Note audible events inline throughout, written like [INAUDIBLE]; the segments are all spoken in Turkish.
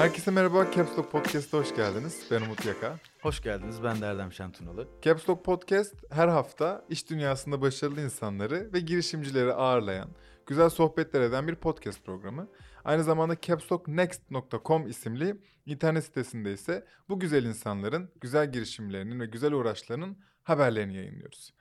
Herkese merhaba, Caps Lock Podcast'a hoş geldiniz. Ben Umut Yaka. Hoş geldiniz. Ben de Erdem Şentunalı. Caps Lock Podcast her hafta iş dünyasında başarılı insanları ve girişimcileri ağırlayan, güzel sohbetler eden bir podcast programı. Aynı zamanda capslocknext.com isimli internet sitesinde ise bu güzel insanların, güzel girişimlerinin ve güzel uğraşlarının haberlerini yayınlıyoruz.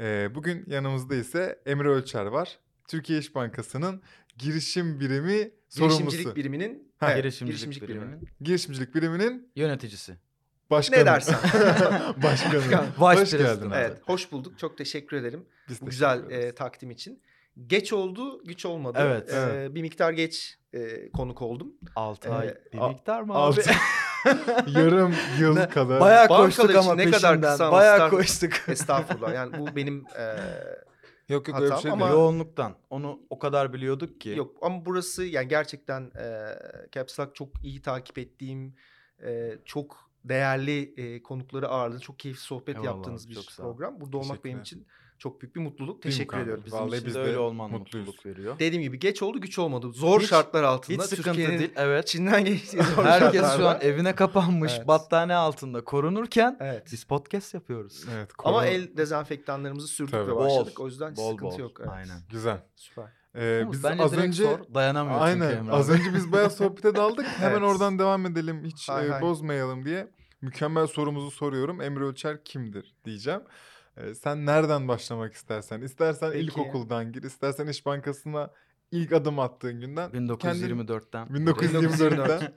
Ee, bugün yanımızda ise Emre Ölçer var. Türkiye İş Bankası'nın girişim birimi sorumlusu. Girişimcilik biriminin Ha, evet, girişimcilik, birimi. biriminin Girişimcilik biriminin yöneticisi. başkanı. Ne dersen. [LAUGHS] Başkanı. Vice Hoş geldin abi. evet, hoş bulduk. Çok teşekkür ederim Biz bu teşekkür güzel e, takdim için. Geç oldu, güç olmadı. Evet. E, Evet. Bir miktar geç e, konuk oldum. 6 Ee, ay bir a- miktar mı abi? Altı- [LAUGHS] Yarım yıl Ne- kadar. Bayağı Bankalar koştuk için ama ne kadar kısa ama Bayağı koştuk. Estağfurullah. Yani bu benim e, [LAUGHS] yok yok öyle bir şey ama- değil. Yoğunluktan. Onu o kadar biliyorduk ki. yok ama burası yani gerçekten e, Caps Lock çok iyi takip ettiğim, e, çok değerli e, konukları ağırladı. Çok keyifli sohbet Eyvallah yaptığınız bir çok sağ ol. program. Burada olmak benim Teşekkürler. için çok büyük bir mutluluk. Teşekkür Kaan? ediyorum. Bizim Vallahi için biz de öyle olman mutluyuz. mutluluk veriyor. Dediğim gibi geç oldu güç olmadı. Zor Hiç- şartlar altında. Hiç sıkıntı Türkiye'nin değil. Evet. Çin'den geçtiği zor Herkes şu şartlarda. an evine kapanmış, Evet. battaniye altında korunurken Evet. biz podcast yapıyoruz. Evet, Ama korona- el dezenfektanlarımızı sürdük Tabii. ve Bol, başladık. O yüzden hiç bol sıkıntı bol. yok. Evet. Aynen. Güzel. Süper. Ee, biz bence az direkt önce sor. Dayanamıyor çünkü Aynen. Emre Az abi. önce biz bayağı sohbete daldık. [LAUGHS] Hemen Evet. oradan devam edelim. Hiç Hay e, hay. bozmayalım diye. Mükemmel sorumuzu soruyorum. Emre Ölçer kimdir diyeceğim. Sen nereden başlamak istersen. İstersen Peki. ilkokuldan gir. istersen İş Bankası'na ilk adım attığın günden. 1924'ten. 1924'ten.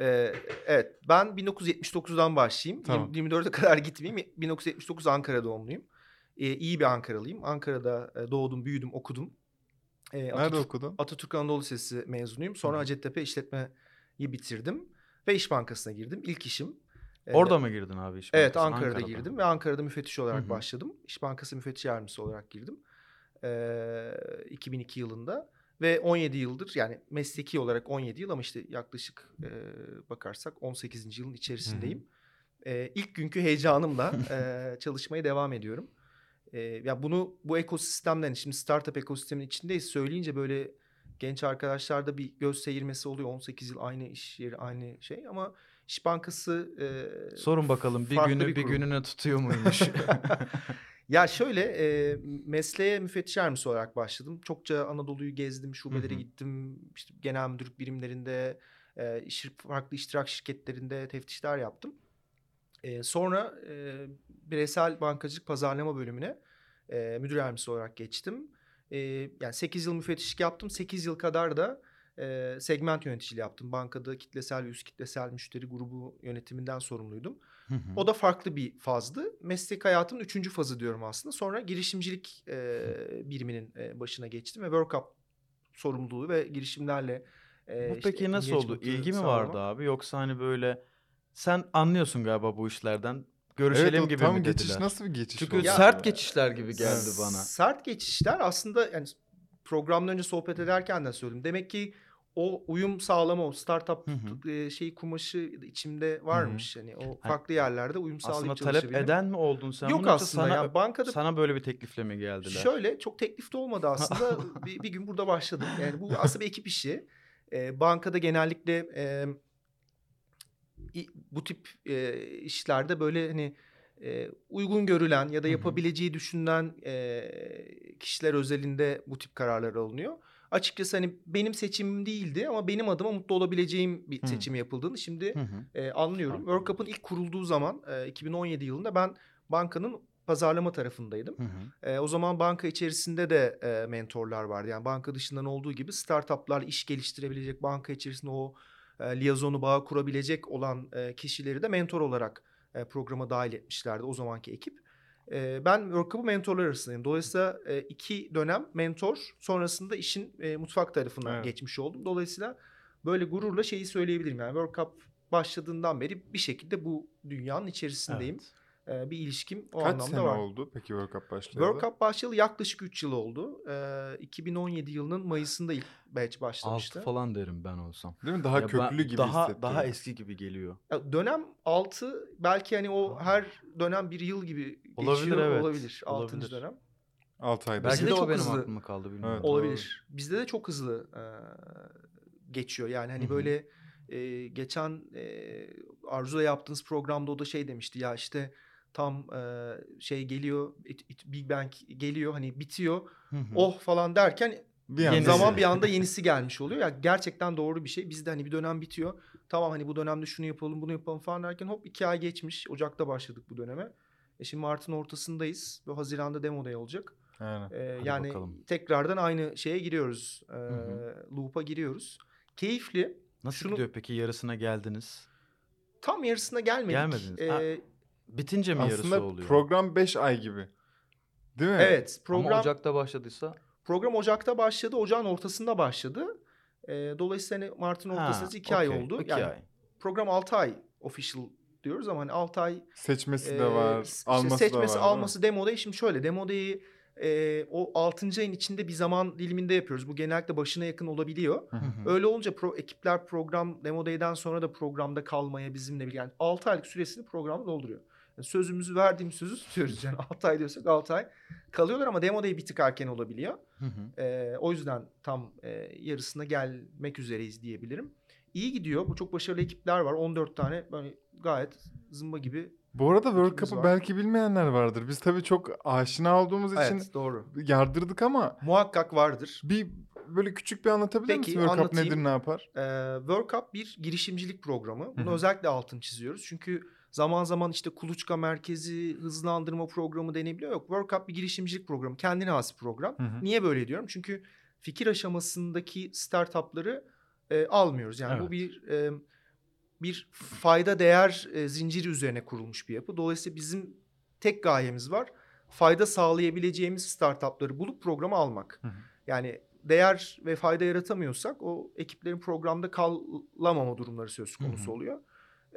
Ee, evet ben 1979'dan başlayayım. Tamam. 24'e kadar gitmeyeyim. 1979 Ankara doğumluyum. Ee, iyi bir Ankaralıyım. Ankara'da doğdum, büyüdüm, okudum. Ee, Nerede Atatürk, okudun? Atatürk Anadolu Lisesi mezunuyum. Sonra. Hacettepe İşletmeyi bitirdim. Ve İş Bankası'na girdim. İlk işim. Ee, Orada mı girdin abi iş Evet bankasına? Ankara'da, girdim ve Ankara'da müfettiş olarak Hı hı. başladım. İş Bankası müfettiş yardımcısı olarak girdim. Ee, 2002 yılında ve 17 yıldır yani mesleki olarak 17 yıl ama işte yaklaşık e, bakarsak 18. yılın içerisindeyim. Ee, ilk günkü heyecanımla e, [LAUGHS] çalışmaya devam ediyorum. Ee, ya bunu bu ekosistemden şimdi startup ekosistemin içindeyiz söyleyince böyle genç arkadaşlarda bir göz seyirmesi oluyor. 18 yıl aynı iş yeri aynı şey ama İş Bankası e, Sorun bakalım bir günü bir, kurum. gününe tutuyor [LAUGHS] muymuş? [LAUGHS] ya şöyle e, mesleğe müfettiş yardımcısı olarak başladım. Çokça Anadolu'yu gezdim, şubelere gittim. İşte genel müdürlük birimlerinde, e, iş, farklı iştirak şirketlerinde teftişler yaptım. E, sonra e, bireysel bankacılık pazarlama bölümüne e, müdür yardımcısı olarak geçtim. E, yani 8 yıl müfettişlik yaptım. 8 yıl kadar da e, segment yöneticiliği yaptım. Bankada kitlesel ve üst kitlesel müşteri grubu yönetiminden sorumluydum. Hı hı. O da farklı bir fazdı. Meslek hayatımın üçüncü fazı diyorum aslında. Sonra girişimcilik e, biriminin e, başına geçtim ve World Cup sorumluluğu ve girişimlerle e, Bu işte peki nasıl oldu? İlgi mi vardı abi? Yoksa hani böyle sen anlıyorsun galiba bu işlerden. Görüşelim evet, o gibi tam mi geçiş dediler? nasıl bir geçiş Çünkü oldu? Ya- sert geçişler gibi geldi bana. Sert geçişler aslında yani programdan önce sohbet ederken de söyledim. Demek ki o uyum sağlama, o startup Hı hı. e, şey kumaşı içimde varmış. Hani o Hani farklı yerlerde uyum sağlayıp Aslında talep eden mi oldun sen? Yok aslında sana, ya bankada sana böyle bir teklifle mi geldiler? Şöyle çok teklif de olmadı aslında. [LAUGHS] bir, bir gün burada başladım. Yani bu aslında bir ekip işi. Ee, bankada genellikle e, bu tip e, işlerde böyle hani e, uygun görülen ya da Hı hı. yapabileceği düşünülen e, kişiler özelinde bu tip kararlar alınıyor. Açıkçası hani benim seçimim değildi ama benim adıma mutlu olabileceğim bir Hı. seçim yapıldığını şimdi Hı hı. e, anlıyorum. World Cup'ın ilk kurulduğu zaman e, 2017 yılında ben bankanın pazarlama tarafındaydım. Hı hı. E, o zaman banka içerisinde de e, mentorlar vardı. Yani banka dışından olduğu gibi startuplar iş geliştirebilecek, banka içerisinde o e, liyazonu bağı kurabilecek olan e, kişileri de mentor olarak e, programa dahil etmişlerdi o zamanki ekip. E, ben World Cup'ın mentorlar arasındayım. Dolayısıyla e, iki dönem mentor, sonrasında işin e, mutfak tarafına Evet. geçmiş oldum. Dolayısıyla böyle gururla şeyi söyleyebilirim. Yani World Cup başladığından beri bir şekilde bu dünyanın içerisindeyim. Evet. E, bir ilişkim o Kaç anlamda sene var. oldu peki World Cup başlayalı? World Cup başlayalı yaklaşık 3 yıl oldu. Ee, 2017 yılının Mayıs'ında ilk batch başlamıştı. Altı falan derim ben olsam. Değil mi? Daha Ya ben- köklü gibi daha, hissettiriyor. Daha eski gibi geliyor. Ya dönem 6 belki hani o her dönem bir yıl gibi Olabilir, geçiyor evet. olabilir. 6. Olabilir. dönem. 6 ayda. Belki Bizde de de o çok benim hızlı. aklıma kaldı bilmiyorum. Evet. Olabilir. Bizde de çok hızlı e, geçiyor. Yani hani Hı hı. böyle e, geçen e, Arzu'la yaptığınız programda o da şey demişti ya işte tam e, şey geliyor it- it- Big Bang geliyor hani bitiyor Hı hı. oh falan derken Bir anda zaman bir anda [LAUGHS] yenisi gelmiş oluyor. Ya gerçekten doğru bir şey. Bizde hani bir dönem bitiyor. Tamam hani bu dönemde şunu yapalım bunu yapalım falan derken hop iki ay geçmiş. Ocak'ta başladık bu döneme. E şimdi Mart'ın ortasındayız. ve Haziran'da demo day olacak. Aynen. Ee, Hadi yani bakalım. tekrardan aynı şeye giriyoruz. Hı. Loop'a giriyoruz. Keyifli. Nasıl şunu- gidiyor peki yarısına geldiniz? Tam yarısına gelmedik. Gelmediniz. Ee, Bitince mi yarısı Aslında oluyor? program 5 ay gibi. Değil mi? evet Ama program Ocak'ta başladıysa program Ocak'ta başladı. Ocağın ortasında başladı. Ee, dolayısıyla hani Mart'ın ortasında iki ay okey, oldu. iki yani ay. program 6 ay official diyoruz ama hani 6 ay Seçmesi de Ee, var, işte alması seçmesi, da var. alması demo day. Şimdi şöyle demo day'i e, o 6. ayın içinde bir zaman diliminde yapıyoruz. Bu genellikle başına yakın olabiliyor. Öyle olunca pro, ekipler program demo day'den sonra da programda kalmaya bizimle bir yani 6 aylık süresini programda dolduruyor. Sözümüzü verdiğimiz sözü tutuyoruz yani 6 ay diyorsak 6 ay kalıyorlar ama demo day bir tık erken olabiliyor. Hı hı. Ee, o yüzden tam e, yarısına gelmek üzereyiz diyebilirim. İyi gidiyor. Bu çok başarılı ekipler var. 14 tane böyle gayet zımba gibi. Bu arada World Cup'ı var. belki bilmeyenler vardır. Biz tabii çok aşina olduğumuz için Evet doğru. yardırdık ama Muhakkak vardır. bir böyle küçük bir anlatabilir Peki, misin? World Cup nedir, ne yapar? Ee, World Cup bir girişimcilik programı. Bunu Hı hı. özellikle altını çiziyoruz. Çünkü zaman zaman işte kuluçka merkezi, hızlandırma programı denebiliyor. Yok World Cup bir girişimcilik programı. Kendine has bir program. Hı hı. Niye böyle diyorum? Çünkü fikir aşamasındaki startupları e, almıyoruz. Yani bu Evet. bir e, bir fayda değer e, zinciri üzerine kurulmuş bir yapı. Dolayısıyla bizim tek gayemiz var. Fayda sağlayabileceğimiz startupları bulup programa almak. Hı hı. Yani değer ve fayda yaratamıyorsak o ekiplerin programda kalamama durumları söz konusu Hı hı. oluyor.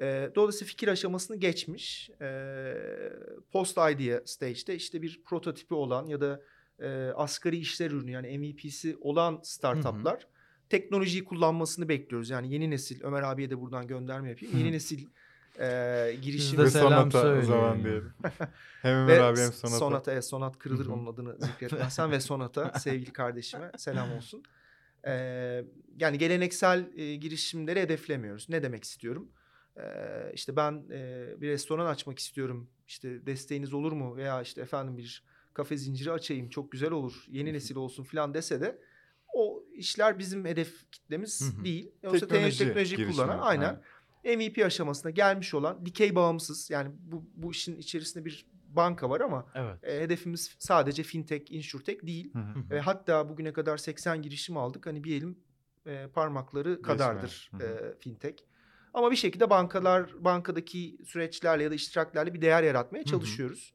E, dolayısıyla fikir aşamasını geçmiş. E, post idea stage'de işte bir prototipi olan ya da e, asgari işler ürünü yani MVP'si olan startuplar teknolojiyi kullanmasını bekliyoruz. Yani yeni nesil Ömer abiye de buradan gönderme yapayım. Yeni Hı. nesil e, girişim de Ve selam sonata o söyleyin. zaman diyelim. [LAUGHS] hem Ömer abi hem sonata. sonata. evet, sonat kırılır Hı hı. onun adını zikretmezsen ve sonata sevgili kardeşime selam olsun. Ee, yani geleneksel e, girişimleri hedeflemiyoruz. Ne demek istiyorum? Ee, işte ben e, bir restoran açmak istiyorum. İşte desteğiniz olur mu? Veya işte efendim bir kafe zinciri açayım çok güzel olur. Yeni nesil olsun falan dese de o işler bizim hedef kitlemiz Hı hı. değil. Yoksa Teknoloji teknoloji, kullanan aynen. aynen. MVP aşamasına gelmiş olan dikey bağımsız yani bu, bu işin içerisinde bir banka var ama Evet. e, hedefimiz sadece fintech, insurtech değil. Hı hı. Hı E, hatta bugüne kadar 80 girişim aldık. Hani bir elim e, parmakları kadardır Hı hı. e, fintech. Ama bir şekilde bankalar, bankadaki süreçlerle ya da iştiraklerle bir değer yaratmaya hı. çalışıyoruz.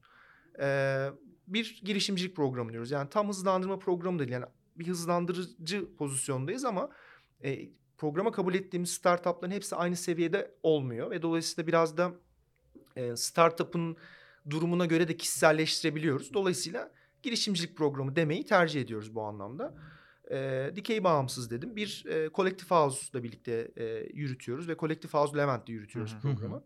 E, bir girişimcilik programı diyoruz. Yani tam hızlandırma programı değil. Yani bir hızlandırıcı pozisyondayız ama e, programa kabul ettiğimiz startupların hepsi aynı seviyede olmuyor. Ve dolayısıyla biraz da e, startup'ın durumuna göre de kişiselleştirebiliyoruz. Dolayısıyla girişimcilik programı demeyi tercih ediyoruz bu anlamda. E, dikey bağımsız dedim. Bir e, Collective House'la birlikte e, yürütüyoruz ve Collective House Levent'te yürütüyoruz Hı hı. programı.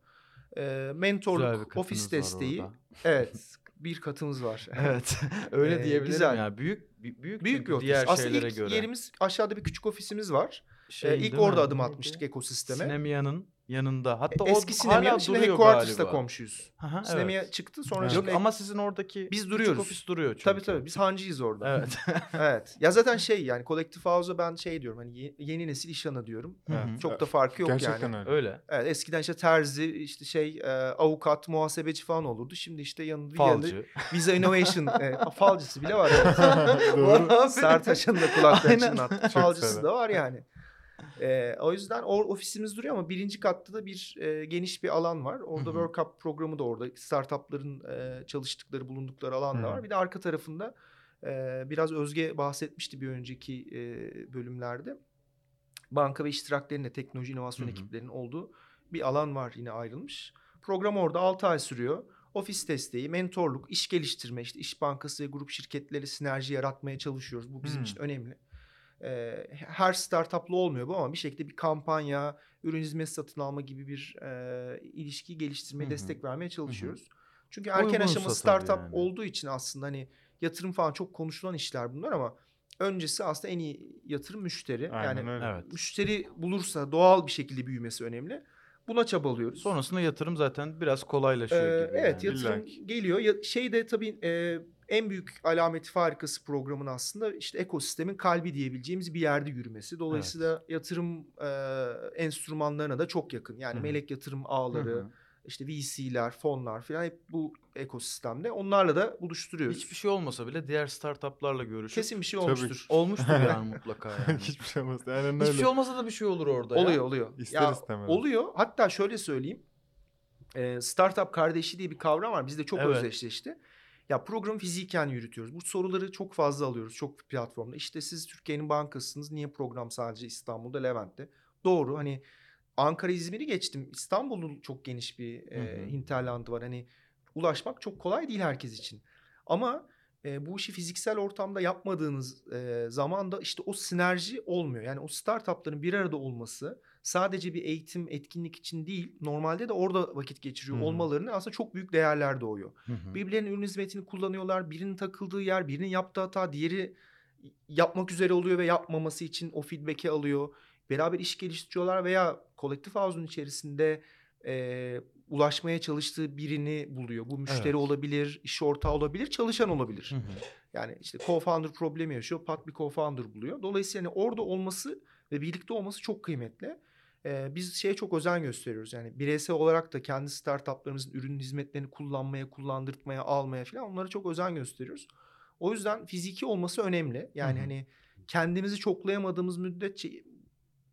E, mentorluk, ofis desteği. [LAUGHS] Evet, bir katımız var. [LAUGHS] Evet. Öyle Ee, diyebilirim güzel. ya. Büyük büyük, büyük bir ofis. diğer Aslında şeylere ilk göre. yerimiz aşağıda bir küçük ofisimiz var. Şey, Ee, ilk orada mi? adım atmıştık ekosisteme. Sinemya'nın yanında. Hatta Eski o hala duruyor Headquarters'ta komşuyuz. Aha, Sinemya evet. çıktı sonra. Yok şimdi ama sizin oradaki Biz duruyoruz. ofis duruyor çünkü. Tabii tabii biz hancıyız orada. Evet. [LAUGHS] evet. Ya zaten [LAUGHS] şey yani Collective House'a ben şey diyorum hani ye- yeni nesil iş ana diyorum. Hı hı. Evet. Çok da farkı yok Gerçekten yani. öyle. Öyle. Evet, eskiden işte terzi, işte şey e, avukat, muhasebeci falan olurdu. Şimdi işte yanında bir yanında Falcı. Visa Innovation e, [LAUGHS] falcısı bile var. Evet. Doğru. Sertaç'ın da kulaklarını çınlattı. Falcısı da var yani. Ee, o yüzden o ofisimiz duruyor ama birinci katta da bir e, geniş bir alan var. Orada Hı hı. World Cup programı da orada. Startupların e, çalıştıkları, bulundukları alan da var. Bir de arka tarafında e, biraz Özge bahsetmişti bir önceki e, bölümlerde. Banka ve iştiraklerin de teknoloji inovasyon Hı hı. ekiplerinin olduğu bir alan var yine ayrılmış. Program orada 6 ay sürüyor. Ofis desteği, mentorluk, iş geliştirme, işte iş bankası ve grup şirketleri sinerji yaratmaya çalışıyoruz. Bu bizim Hmm. için önemli. Ee, her startupla olmuyor bu ama bir şekilde bir kampanya, ürün hizmet satın alma gibi bir e, ilişki geliştirmeye, Hı hı. destek vermeye çalışıyoruz. Çünkü erken Uygunsa aşama startup yani. olduğu için aslında hani yatırım falan çok konuşulan işler bunlar ama öncesi aslında en iyi yatırım müşteri. Aynen yani öyle. Evet. müşteri bulursa doğal bir şekilde büyümesi önemli. Buna çabalıyoruz. Sonrasında yatırım zaten biraz kolaylaşıyor Ee, gibi. evet yani. yatırım İlla ki. geliyor. Ya, şey de tabii e, en büyük alameti farikası programın aslında işte ekosistemin kalbi diyebileceğimiz bir yerde yürümesi. Dolayısıyla yatırım e, enstrümanlarına da çok yakın. Yani Hı hı. melek yatırım ağları, hı. işte VC'ler, fonlar falan hep bu ekosistemde. Onlarla da buluşturuyoruz. Hiçbir şey olmasa bile diğer startuplarla görüşüp Kesin bir şey Tabii. olmuştur. olmuştur yani mutlaka [LAUGHS] yani. Hiçbir şey olmaz. Aynen Hiçbir öyle. şey olmasa da bir şey olur orada ya. Oluyor oluyor. İster istemez. Oluyor. Hatta şöyle söyleyeyim. Ee, startup kardeşi diye bir kavram var. Bizde çok Evet. özdeşleşti. Ya programı fiziken yürütüyoruz. Bu soruları çok fazla alıyoruz çok platformda. İşte siz Türkiye'nin bankasısınız. Niye program sadece İstanbul'da, Levent'te? Doğru. Hani Ankara, İzmir'i geçtim. İstanbul'un çok geniş bir e, hinterlandı var. Hani ulaşmak çok kolay değil herkes için. Ama e, bu işi fiziksel ortamda yapmadığınız e, zaman da işte o sinerji olmuyor. Yani o startupların bir arada olması sadece bir eğitim, etkinlik için değil, normalde de orada vakit geçiriyor Hı hı. olmalarını aslında çok büyük değerler doğuyor. Hı hı. Birbirlerinin ürün hizmetini kullanıyorlar. Birinin takıldığı yer, birinin yaptığı hata, diğeri yapmak üzere oluyor ve yapmaması için o feedback'i alıyor. Beraber iş geliştiriyorlar veya kolektif havuzun içerisinde e, ulaşmaya çalıştığı birini buluyor. Bu müşteri Evet. olabilir, iş ortağı olabilir, çalışan olabilir. Hı hı. Yani işte co-founder problemi yaşıyor. Pat bir co-founder buluyor. Dolayısıyla hani orada olması ve birlikte olması çok kıymetli. Ee, biz şeye çok özen gösteriyoruz. Yani bireysel olarak da kendi startuplarımızın ürün hizmetlerini kullanmaya, kullandırtmaya, almaya falan onlara çok özen gösteriyoruz. O yüzden fiziki olması önemli. Yani Hı hı. hani kendimizi çoklayamadığımız müddetçe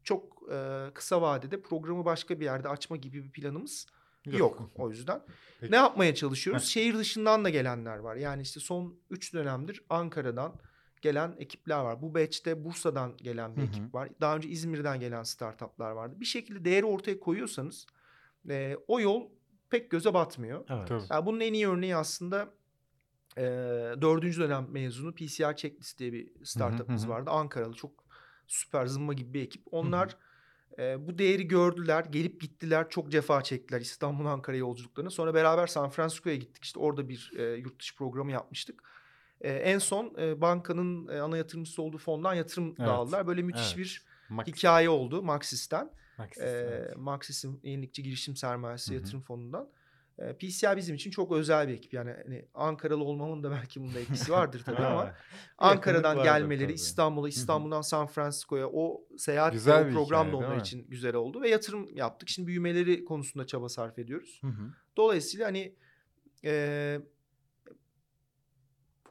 çok e, kısa vadede programı başka bir yerde açma gibi bir planımız yok. O yüzden Peki. ne yapmaya çalışıyoruz? Şehir dışından da gelenler var. Yani işte son 3 dönemdir Ankara'dan gelen ekipler var. Bu batch'te Bursa'dan gelen bir Hı hı. ekip var. Daha önce İzmir'den gelen startuplar vardı. Bir şekilde değeri ortaya koyuyorsanız e, o yol pek göze batmıyor. Evet. Yani bunun en iyi örneği aslında e, dördüncü dönem mezunu PCR Checklist diye bir startupımız hı hı. vardı. Ankaralı çok süper zımba gibi bir ekip. Onlar e, bu değeri gördüler, gelip gittiler, çok cefa çektiler İstanbul Ankara yolculuklarına. Sonra beraber San Francisco'ya gittik. İşte orada bir e, yurt dışı programı yapmıştık. E, en son e, bankanın e, ana yatırımcısı olduğu fondan yatırım Evet. dağıldılar. Böyle müthiş Evet. bir Max, hikaye oldu Maxis'ten. Maxis, E, evet. Maxis'in yenilikçi girişim sermayesi Hı hı. yatırım fonundan. E, PCI bizim için çok özel bir ekip. Yani hani Ankaralı olmamın da belki bunda etkisi vardır tabii ama. [LAUGHS] Ankara'dan vardır gelmeleri, tabii. İstanbul'a, İstanbul'dan San Francisco'ya o seyahat Güzel o program hikaye, da onlar için güzel oldu ve yatırım yaptık. Şimdi büyümeleri konusunda çaba sarf ediyoruz. Hı hı. Dolayısıyla hani e,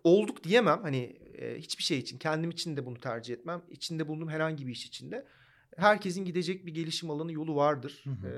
olduk diyemem hani e, hiçbir şey için kendim için de bunu tercih etmem. İçinde bulunduğum herhangi bir iş içinde herkesin gidecek bir gelişim alanı yolu vardır. Hı hı. E,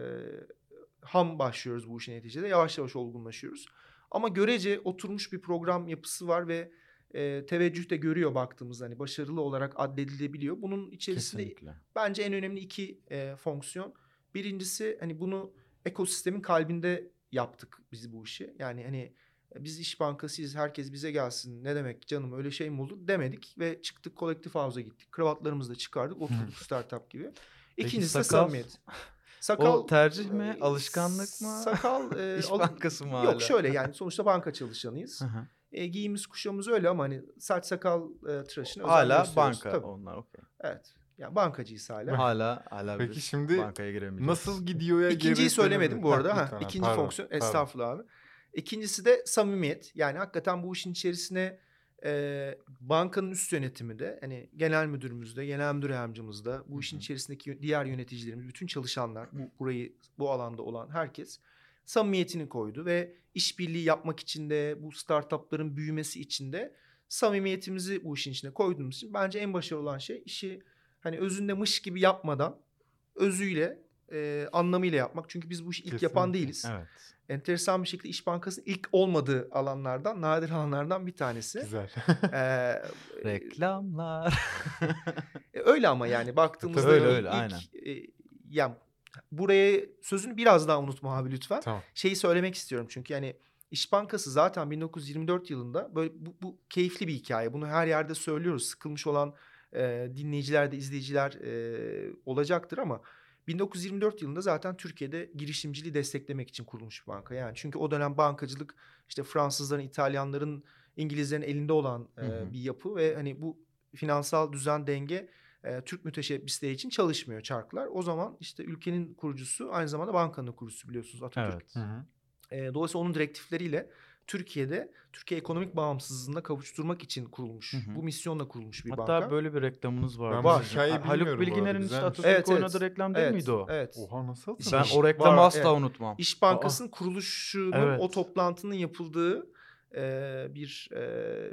ham başlıyoruz bu işin neticede yavaş yavaş olgunlaşıyoruz. Ama görece oturmuş bir program yapısı var ve e, teveccüh de görüyor baktığımızda hani başarılı olarak addedilebiliyor. Bunun içerisinde Kesinlikle. bence en önemli iki e, fonksiyon. Birincisi hani bunu ekosistemin kalbinde yaptık biz bu işi. Yani hani biz iş bankasıyız herkes bize gelsin ne demek canım öyle şey mi olur demedik ve çıktık kolektif havuza gittik. Kravatlarımızı da çıkardık oturduk startup gibi. Peki İkincisi de sakal? samimiyet. [LAUGHS] Sakal O tercih mi? e, Alışkanlık mı? Sakal e, [LAUGHS] İş bankası mı hala? Yok şöyle yani sonuçta banka çalışanıyız. E, giyimimiz kuşamımız öyle ama hani saç sakal e, tıraşını özen Hala banka Tabii. onlar okey. Evet. Yani bankacıyız hala. [LAUGHS] Hala hala Peki şimdi bankaya giremeyeceğiz. Nasıl gidiyor ya? İkinciyi geri söylemedim bu arada. Ha, ikinci pardon, fonksiyon pardon. estağfurullah abi. İkincisi de samimiyet. Yani hakikaten bu işin içerisine e, bankanın üst yönetimi de hani genel müdürümüz de genel müdür yardımcımız da bu işin içerisindeki diğer yöneticilerimiz bütün çalışanlar bu burayı bu alanda olan herkes samimiyetini koydu ve işbirliği yapmak için de bu startupların büyümesi için de samimiyetimizi bu işin içine koyduğumuz için bence en başarılı olan şey işi hani özünde mış gibi yapmadan özüyle e, anlamıyla yapmak. Çünkü biz bu işi ilk yapan değiliz. Evet. Enteresan bir şekilde İş Bankası'nın ilk olmadığı alanlardan, nadir alanlardan bir tanesi. Güzel. [LAUGHS] Ee, Reklamlar. [LAUGHS] e, öyle ama yani [LAUGHS] baktığımızda Öyle, ilk- öyle, aynen. e, yani buraya sözünü biraz daha unutma abi lütfen. tamam. Şeyi söylemek istiyorum çünkü yani İş Bankası zaten 1924 yılında böyle bu, bu keyifli bir hikaye. Bunu her yerde söylüyoruz. Sıkılmış olan e, dinleyiciler de izleyiciler e, olacaktır ama 1924 yılında zaten Türkiye'de girişimciliği desteklemek için kurulmuş bir banka. Yani çünkü o dönem bankacılık işte Fransızların, İtalyanların, İngilizlerin elinde olan e, Hı hı. bir yapı ve hani bu finansal düzen denge e, Türk müteşebbisleri için çalışmıyor çarklar. O zaman işte ülkenin kurucusu aynı zamanda bankanın kurucusu biliyorsunuz Atatürk. Evet. Hı hı. E, dolayısıyla onun direktifleriyle Türkiye'de Türkiye ekonomik bağımsızlığına kavuşturmak için kurulmuş. Hı hı. Bu misyonla kurulmuş bir Hatta banka. böyle bir reklamınız vardı. Ben bu Var. hikayeyi Haluk bu Bilginer'in işte. Atatürk Evet, evet. oynadığı reklam değil evet, miydi o? Evet. Oha nasıl İş- Ben o reklamı Var, asla evet. unutmam. İş Bankası'nın kuruluşunun Evet. o toplantının yapıldığı e, bir e,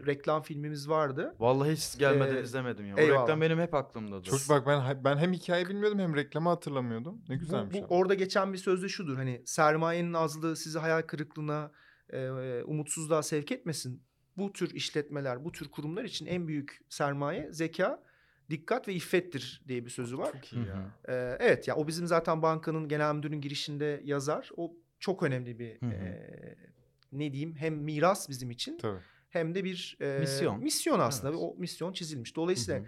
reklam filmimiz vardı. Vallahi hiç gelmeden Ee, izlemedim ya. O eyvallah. reklam benim hep aklımdadır. Çok bak ben ben hem hikaye bilmiyordum hem reklamı hatırlamıyordum. Ne Bu, güzelmiş. bu ama. orada geçen bir sözde şudur hani sermayenin azlığı sizi hayal kırıklığına, e, umutsuzluğa sevk etmesin. Bu tür işletmeler, bu tür kurumlar için en büyük sermaye zeka, dikkat ve iffettir diye bir sözü var. Çok iyi ya. Ee, evet ya o bizim zaten bankanın genel müdürün girişinde yazar. O çok önemli bir e, ne diyeyim hem miras bizim için Tabii. hem de bir e, Misyon. misyon aslında Evet. ve o misyon çizilmiş. Dolayısıyla Hı hı.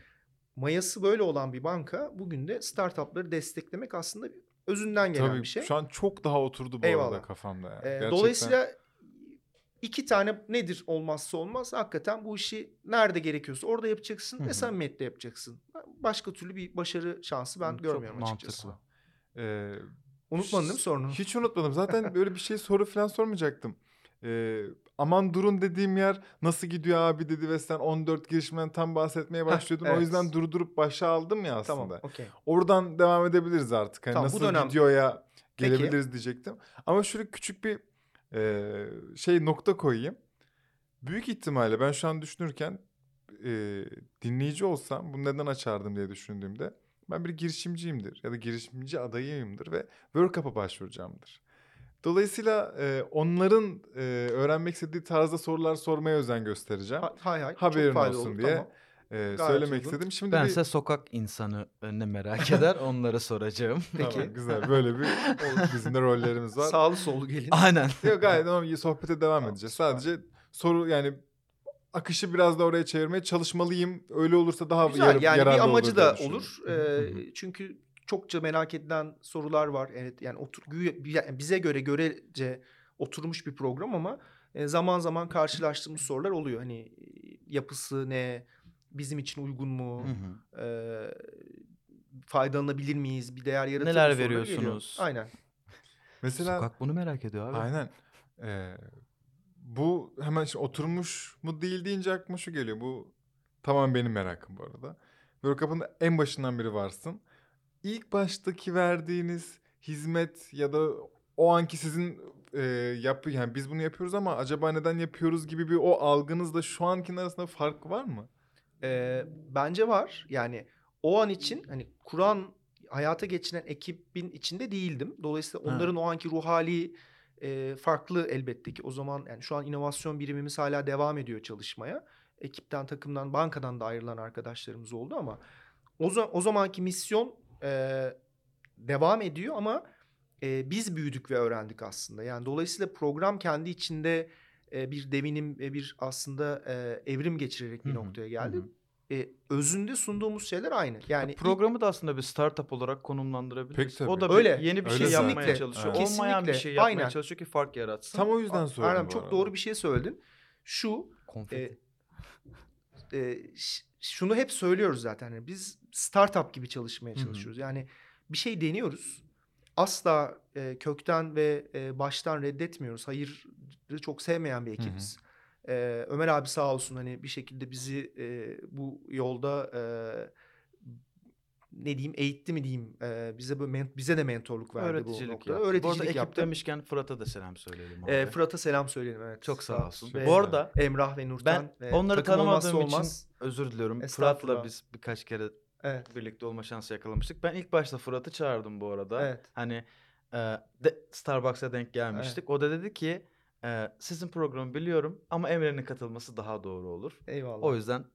mayası böyle olan bir banka bugün de startupları desteklemek aslında özünden gelen Tabii bir şey. şu an çok daha oturdu bu arada Eyvallah. kafamda. Yani. Ee, dolayısıyla iki tane nedir olmazsa olmaz hakikaten bu işi nerede gerekiyorsa orada yapacaksın Hı ve samimiyetle yapacaksın. Başka türlü bir başarı şansı ben Çok görmüyorum açıkçası. mantıklı. Ee, Unutmadın değil mi sorunu? Hiç unutmadım. Zaten [LAUGHS] böyle bir şey soru falan sormayacaktım. Ee, aman durun dediğim yer nasıl gidiyor abi dedi ve sen 14 girişimden tam bahsetmeye başlıyordun. O evet. yüzden durdurup başa aldım ya aslında. Tamam, okey. Oradan devam edebiliriz artık. Hani Tamam, nasıl dönem- videoya Peki. gelebiliriz diyecektim. Ama şöyle küçük bir e, şey nokta koyayım. Büyük ihtimalle ben şu an düşünürken e, dinleyici olsam bunu neden açardım diye düşündüğümde ben bir girişimciyimdir ya da girişimci adayıyımdır ve World Cup'a başvuracağımdır. Dolayısıyla e, onların e, öğrenmek istediği tarzda sorular sormaya özen göstereceğim. Ha- hay hay. Haberin olsun olur, diye. Tamam. E, gayet söylemek uygun. istedim. Şimdi Ben bir... ise sokak insanı ne merak eder onlara soracağım. [LAUGHS] Peki. Tamam, güzel böyle bir bizim de rollerimiz var. Sağlı sollu gelin. Aynen. Yok gayet iyi sohbete devam Tamam, edeceğiz. süper. Sadece soru yani akışı biraz da oraya çevirmeye çalışmalıyım. Öyle olursa daha Güzel yar- yani yararlı bir amacı da olur. Ee, çünkü çokça merak edilen sorular var. Evet yani otur, bize göre görece oturmuş bir program ama zaman zaman karşılaştığımız sorular oluyor. Hani yapısı ne, bizim için uygun mu, Hı hı. e, faydalanabilir miyiz, bir değer yaratır mı Neler veriyorsunuz? Aynen. Mesela Sokak bunu merak ediyor abi. aynen Ee, bu hemen şimdi oturmuş mu değil deyince aklıma şu geliyor. Bu tamam benim merakım bu arada. World Cup'ın en başından beri varsın. İlk baştaki verdiğiniz hizmet ya da o anki sizin e, yapı yani biz bunu yapıyoruz ama acaba neden yapıyoruz gibi bir o algınızla şu ankinin arasında fark var mı? Ee, bence var. Yani o an için hani kuran hayata geçiren ekibin içinde değildim. Dolayısıyla Ha. onların o anki ruh hali e, farklı elbette ki. O zaman yani şu an inovasyon birimimiz hala devam ediyor çalışmaya. Ekipten, takımdan, bankadan da ayrılan arkadaşlarımız oldu ama o, o zamanki misyon e, devam ediyor ama e, biz büyüdük ve öğrendik aslında. Yani dolayısıyla program kendi içinde e, bir devinim ve bir aslında e, evrim geçirerek bir noktaya hı geldi. hı. E, özünde sunduğumuz şeyler aynı. Yani Programı da aslında bir startup olarak konumlandırabiliriz. Pek tabii. O da Öyle. bir yeni bir Öyle şey zaten. yapmaya çalışıyor. Evet. Olmayan bir Kesinlikle. şey yapmaya Aynen. çalışıyor ki fark yaratsın. Tam o yüzden Erdem bu çok arada. doğru bir şey söyledin. Şu Konfeti. e, e, ş- şunu hep söylüyoruz zaten. Yani biz startup gibi çalışmaya çalışıyoruz. Yani bir şey deniyoruz. Asla e, kökten ve e, baştan reddetmiyoruz. Hayırı çok sevmeyen bir ekibiz. E, Ömer abi sağ olsun hani bir şekilde bizi e, bu yolda e, ne diyeyim eğitti mi diyeyim e, bize böyle men- bize de mentorluk verdi bu Öğreticilik noktada. yaptı. Bu arada Öğreticilik ekip demişken Fırat'a da selam söyleyelim. E, Fırat'a selam söyleyelim evet. Çok sağ olsun. Ve Bu arada Emrah ve Nurten. ben onları tanımadığım için olmaz. özür diliyorum. Fırat'la biz birkaç kere Evet. birlikte olma şansı yakalamıştık. Ben ilk başta Fırat'ı çağırdım bu arada. Evet. Hani e, de, Starbucks'a denk gelmiştik. O da dedi ki e, sizin programı biliyorum ama Emre'nin katılması daha doğru olur. Eyvallah. O yüzden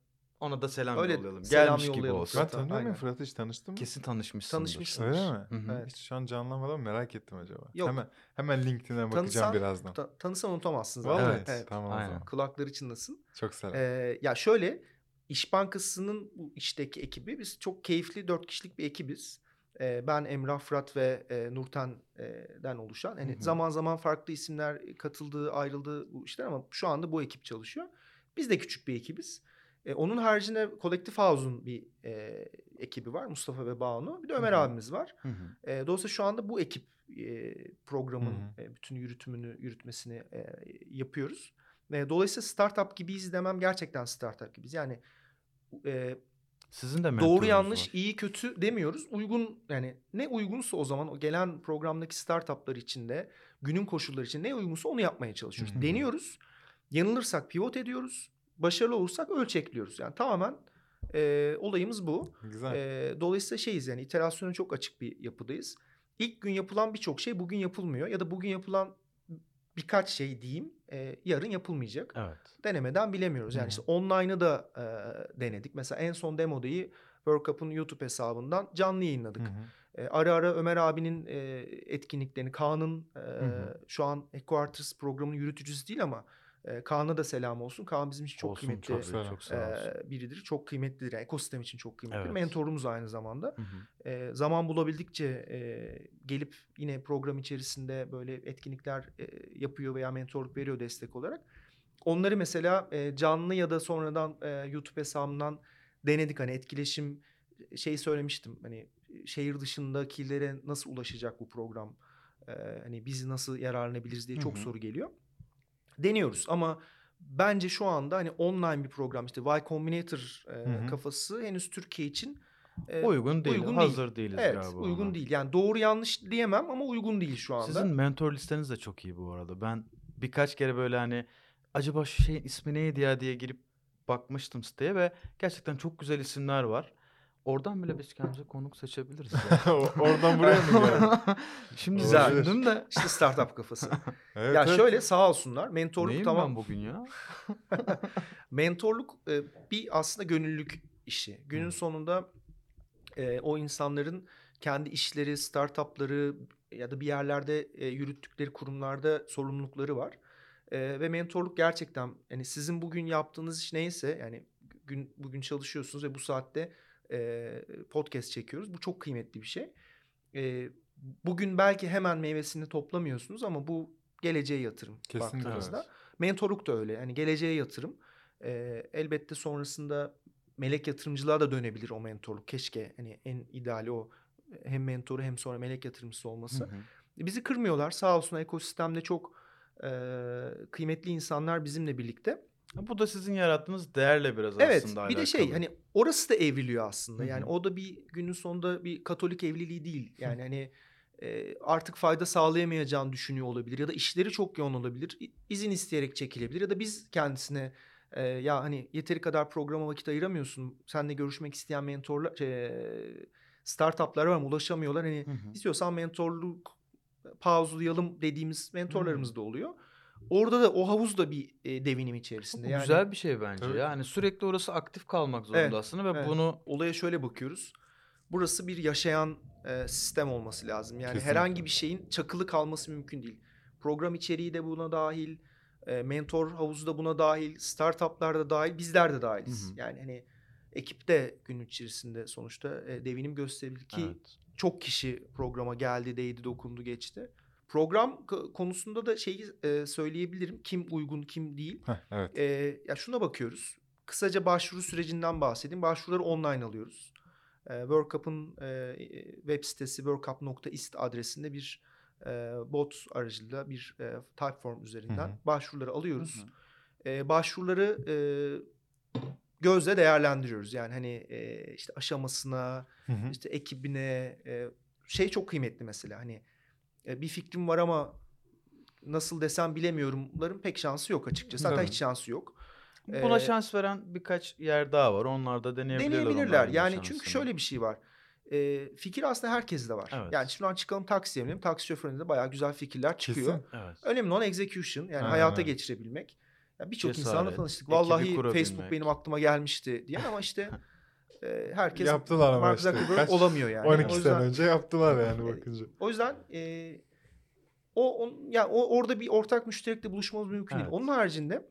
ona da selam Öyle yollayalım. selam Gelmiş gibi yollayalım olsun. Ben tanıyor muyum aynen. Fırat'ı hiç tanıştın mı? Kesin tanışmışsındır. Tanışmışsın. Öyle mi? Evet. Hiç şu an canlanmadı ama merak ettim acaba. Yok. Hemen hemen LinkedIn'e bakacağım Tanısan- birazdan. Ta- tanısan unutamazsın zaten. Vallahi Evet. tamam o Aynen. zaman. Kulakları çınlasın. Çok selam. Ee, ya şöyle İş Bankası'nın bu işteki ekibi biz çok keyifli dört kişilik bir ekibiz. Ee, ben Emrah Fırat ve e, Nurten'den oluşan. Yani Hı hı. zaman zaman farklı isimler katıldığı, ayrıldığı bu işler ama şu anda bu ekip çalışıyor. Biz de küçük bir ekibiz. E, onun haricinde Collective House'un bir e, ekibi var. Mustafa ve Banu. Bir de Ömer Hı hı. abimiz var. E, dolayısıyla şu anda bu ekip e, programın e, bütün yürütümünü, yürütmesini e, yapıyoruz. E, dolayısıyla startup gibiyiz demem gerçekten startup gibiyiz. Yani e, Sizin de doğru yanlış, var. iyi kötü demiyoruz. Uygun yani ne uygunsa o zaman o gelen programdaki startuplar içinde günün koşulları için ne uygunsa onu yapmaya çalışıyoruz. Hı hı. Deniyoruz. Yanılırsak pivot ediyoruz. Başarılı olursak ölçekliyoruz. Yani tamamen e, olayımız bu. Güzel. E, dolayısıyla şeyiz yani iterasyona çok açık bir yapıdayız. İlk gün yapılan birçok şey bugün yapılmıyor ya da bugün yapılan birkaç şey diyeyim e, yarın yapılmayacak. Evet. Denemeden bilemiyoruz. Yani hı. işte online'ı da e, denedik. Mesela en son Demo'dayı World Cup'ın YouTube hesabından canlı yayınladık. Hı hı. E, ara ara Ömer abinin e, etkinliklerini, Kaan'ın e, hı. şu an Headquarters programının yürütücüsü değil ama e, Kaan'a da selam olsun. Kaan bizim için çok Olsun, kıymetli çok, selam. çok e, biridir. Çok kıymetlidir. Yani ekosistem için çok kıymetli. Evet. Mentorumuz aynı zamanda. Hı hı. E, zaman bulabildikçe e, gelip yine program içerisinde böyle etkinlikler e, yapıyor veya mentorluk veriyor destek olarak. Onları mesela e, canlı ya da sonradan e, YouTube hesabından denedik. Hani etkileşim şey söylemiştim. Hani şehir dışındakilere nasıl ulaşacak bu program? E, hani biz nasıl yararlanabiliriz diye çok hı. soru geliyor. Deniyoruz ama bence şu anda hani online bir program işte Y Combinator e, kafası henüz Türkiye için e, uygun değil. uygun değil. Hazır değiliz Evet, galiba. uygun ona. değil. Yani doğru yanlış diyemem ama uygun değil şu anda. Sizin mentor listeniz de çok iyi bu arada. Ben birkaç kere böyle hani acaba şu şeyin ismi neydi ya diye girip bakmıştım siteye ve gerçekten çok güzel isimler var. Oradan bile biz kendimize konuk seçebiliriz. ya. [LAUGHS] O- Oradan buraya mı geldi? [LAUGHS] Şimdi Güzel. düşündüm de [LAUGHS] İşte startup kafası. Evet, ya evet. şöyle sağ olsunlar. Mentorluk neyim tamam. ben bugün ya? Mentorluk e, bir aslında gönüllülük işi. Günün Hı. sonunda e, o insanların kendi işleri, startupları ya da bir yerlerde e, yürüttükleri kurumlarda sorumlulukları var. E, ve mentorluk gerçekten yani sizin bugün yaptığınız iş neyse yani gün bugün çalışıyorsunuz ve bu saatte e, podcast çekiyoruz. Bu çok kıymetli bir şey. E, bugün belki hemen meyvesini toplamıyorsunuz ama bu geleceğe yatırım Kesinlikle baktığınızda. evet. Mentorluk da öyle. Yani geleceğe yatırım. Ee, elbette sonrasında melek yatırımcılığa da dönebilir o mentorluk. Keşke hani en ideali o hem mentoru hem sonra melek yatırımcısı olması. Hı hı. Bizi kırmıyorlar. Sağ olsun ekosistemde çok e, kıymetli insanlar bizimle birlikte. Bu da sizin yarattığınız değerle biraz Evet aslında bir de şey alakalı. hani orası da evriliyor aslında. Hı hı. Yani o da bir günün sonunda bir katolik evliliği değil. Yani hani e, artık fayda sağlayamayacağını düşünüyor olabilir ya da işleri çok yoğun olabilir. İzin isteyerek çekilebilir ya da biz kendisine e, ya hani yeteri kadar programa vakit ayıramıyorsun. Seninle görüşmek isteyen mentorlar şey, e, startuplar var ama ulaşamıyorlar. Hani Hı hı. istiyorsan mentorluk pauzulayalım dediğimiz mentorlarımız da oluyor. Orada da o havuz da bir e, devinim içerisinde. Bu yani güzel bir şey bence. Tabii. Yani sürekli orası aktif kalmak zorunda Evet, aslında ve evet. bunu olaya şöyle bakıyoruz. Burası bir yaşayan e, sistem olması lazım. Yani Kesinlikle. herhangi bir şeyin çakılı kalması mümkün değil. Program içeriği de buna dahil, e, mentor havuzu da buna dahil, startuplar da dahil, bizler de dahiliz. Hı hı. Yani hani ekipte gün içerisinde sonuçta e, devinim gösterildi ki Evet. çok kişi programa geldi, değdi, dokundu, geçti. Program konusunda da şeyi e, söyleyebilirim. Kim uygun, kim değil. Heh, evet. Ee, ya şuna bakıyoruz. Kısaca başvuru sürecinden bahsedeyim. Başvuruları online alıyoruz. Ee, World Cup'ın e, web sitesi worldcup.ist adresinde bir e, bot aracılığıyla bir e, typeform üzerinden Hı hı. başvuruları alıyoruz. Hı hı. Ee, başvuruları e, gözle değerlendiriyoruz. Yani hani e, işte aşamasına, Hı hı. işte ekibine e, şey çok kıymetli mesela hani e, bir fikrim var ama nasıl desem bilemiyorumların pek şansı yok açıkçası. Tabii. hiç şansı yok. Buna Ee, şans veren birkaç yer daha var. Onlar da deneyebilirler. Deneyebilirler. Yani şansını. çünkü şöyle bir şey var. E, fikir aslında herkeste var. Evet. Yani şuradan çıkalım taksiye binelim. Taksi şoföründe de bayağı güzel fikirler çıkıyor. Kesin. Evet. Önemli olan execution yani Ha. hayata geçirebilmek. Ya Birçok insanla tanıştık. Vallahi. Facebook benim aklıma gelmişti diye ama işte [LAUGHS] e, herkes Yaptılar ama Mark işte. Zuckerberg Kaç- olamıyor yani. 12 O sene yüzden- önce yaptılar yani Evet. bakınca. O yüzden e, o on, ya o orada bir ortak müşterekle buluşmamız mümkün değil. Evet. Onun haricinde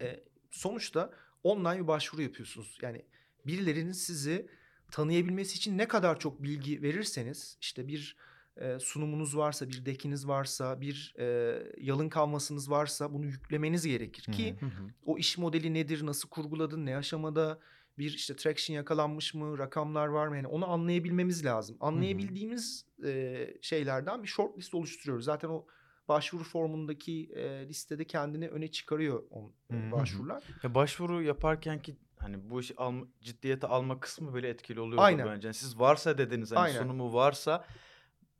e, sonuçta online bir başvuru yapıyorsunuz. Yani birilerinin sizi tanıyabilmesi için ne kadar çok bilgi verirseniz işte bir e, sunumunuz varsa, bir dekiniz varsa, bir e, yalın kalmasınız varsa bunu yüklemeniz gerekir ki Hı hı. o iş modeli nedir, nasıl kurguladın, ne aşamada bir işte traction yakalanmış mı, rakamlar var mı? Yani onu anlayabilmemiz lazım. Anlayabildiğimiz e, şeylerden bir short list oluşturuyoruz. Zaten o başvuru formundaki e, listede kendini öne çıkarıyor o Hı hı. başvurular. Ya başvuru yaparken ki hani bu işi alma, ciddiyete alma kısmı bile etkili oluyor Aynen. bence. Yani siz varsa dediniz hani Aynen. sunumu varsa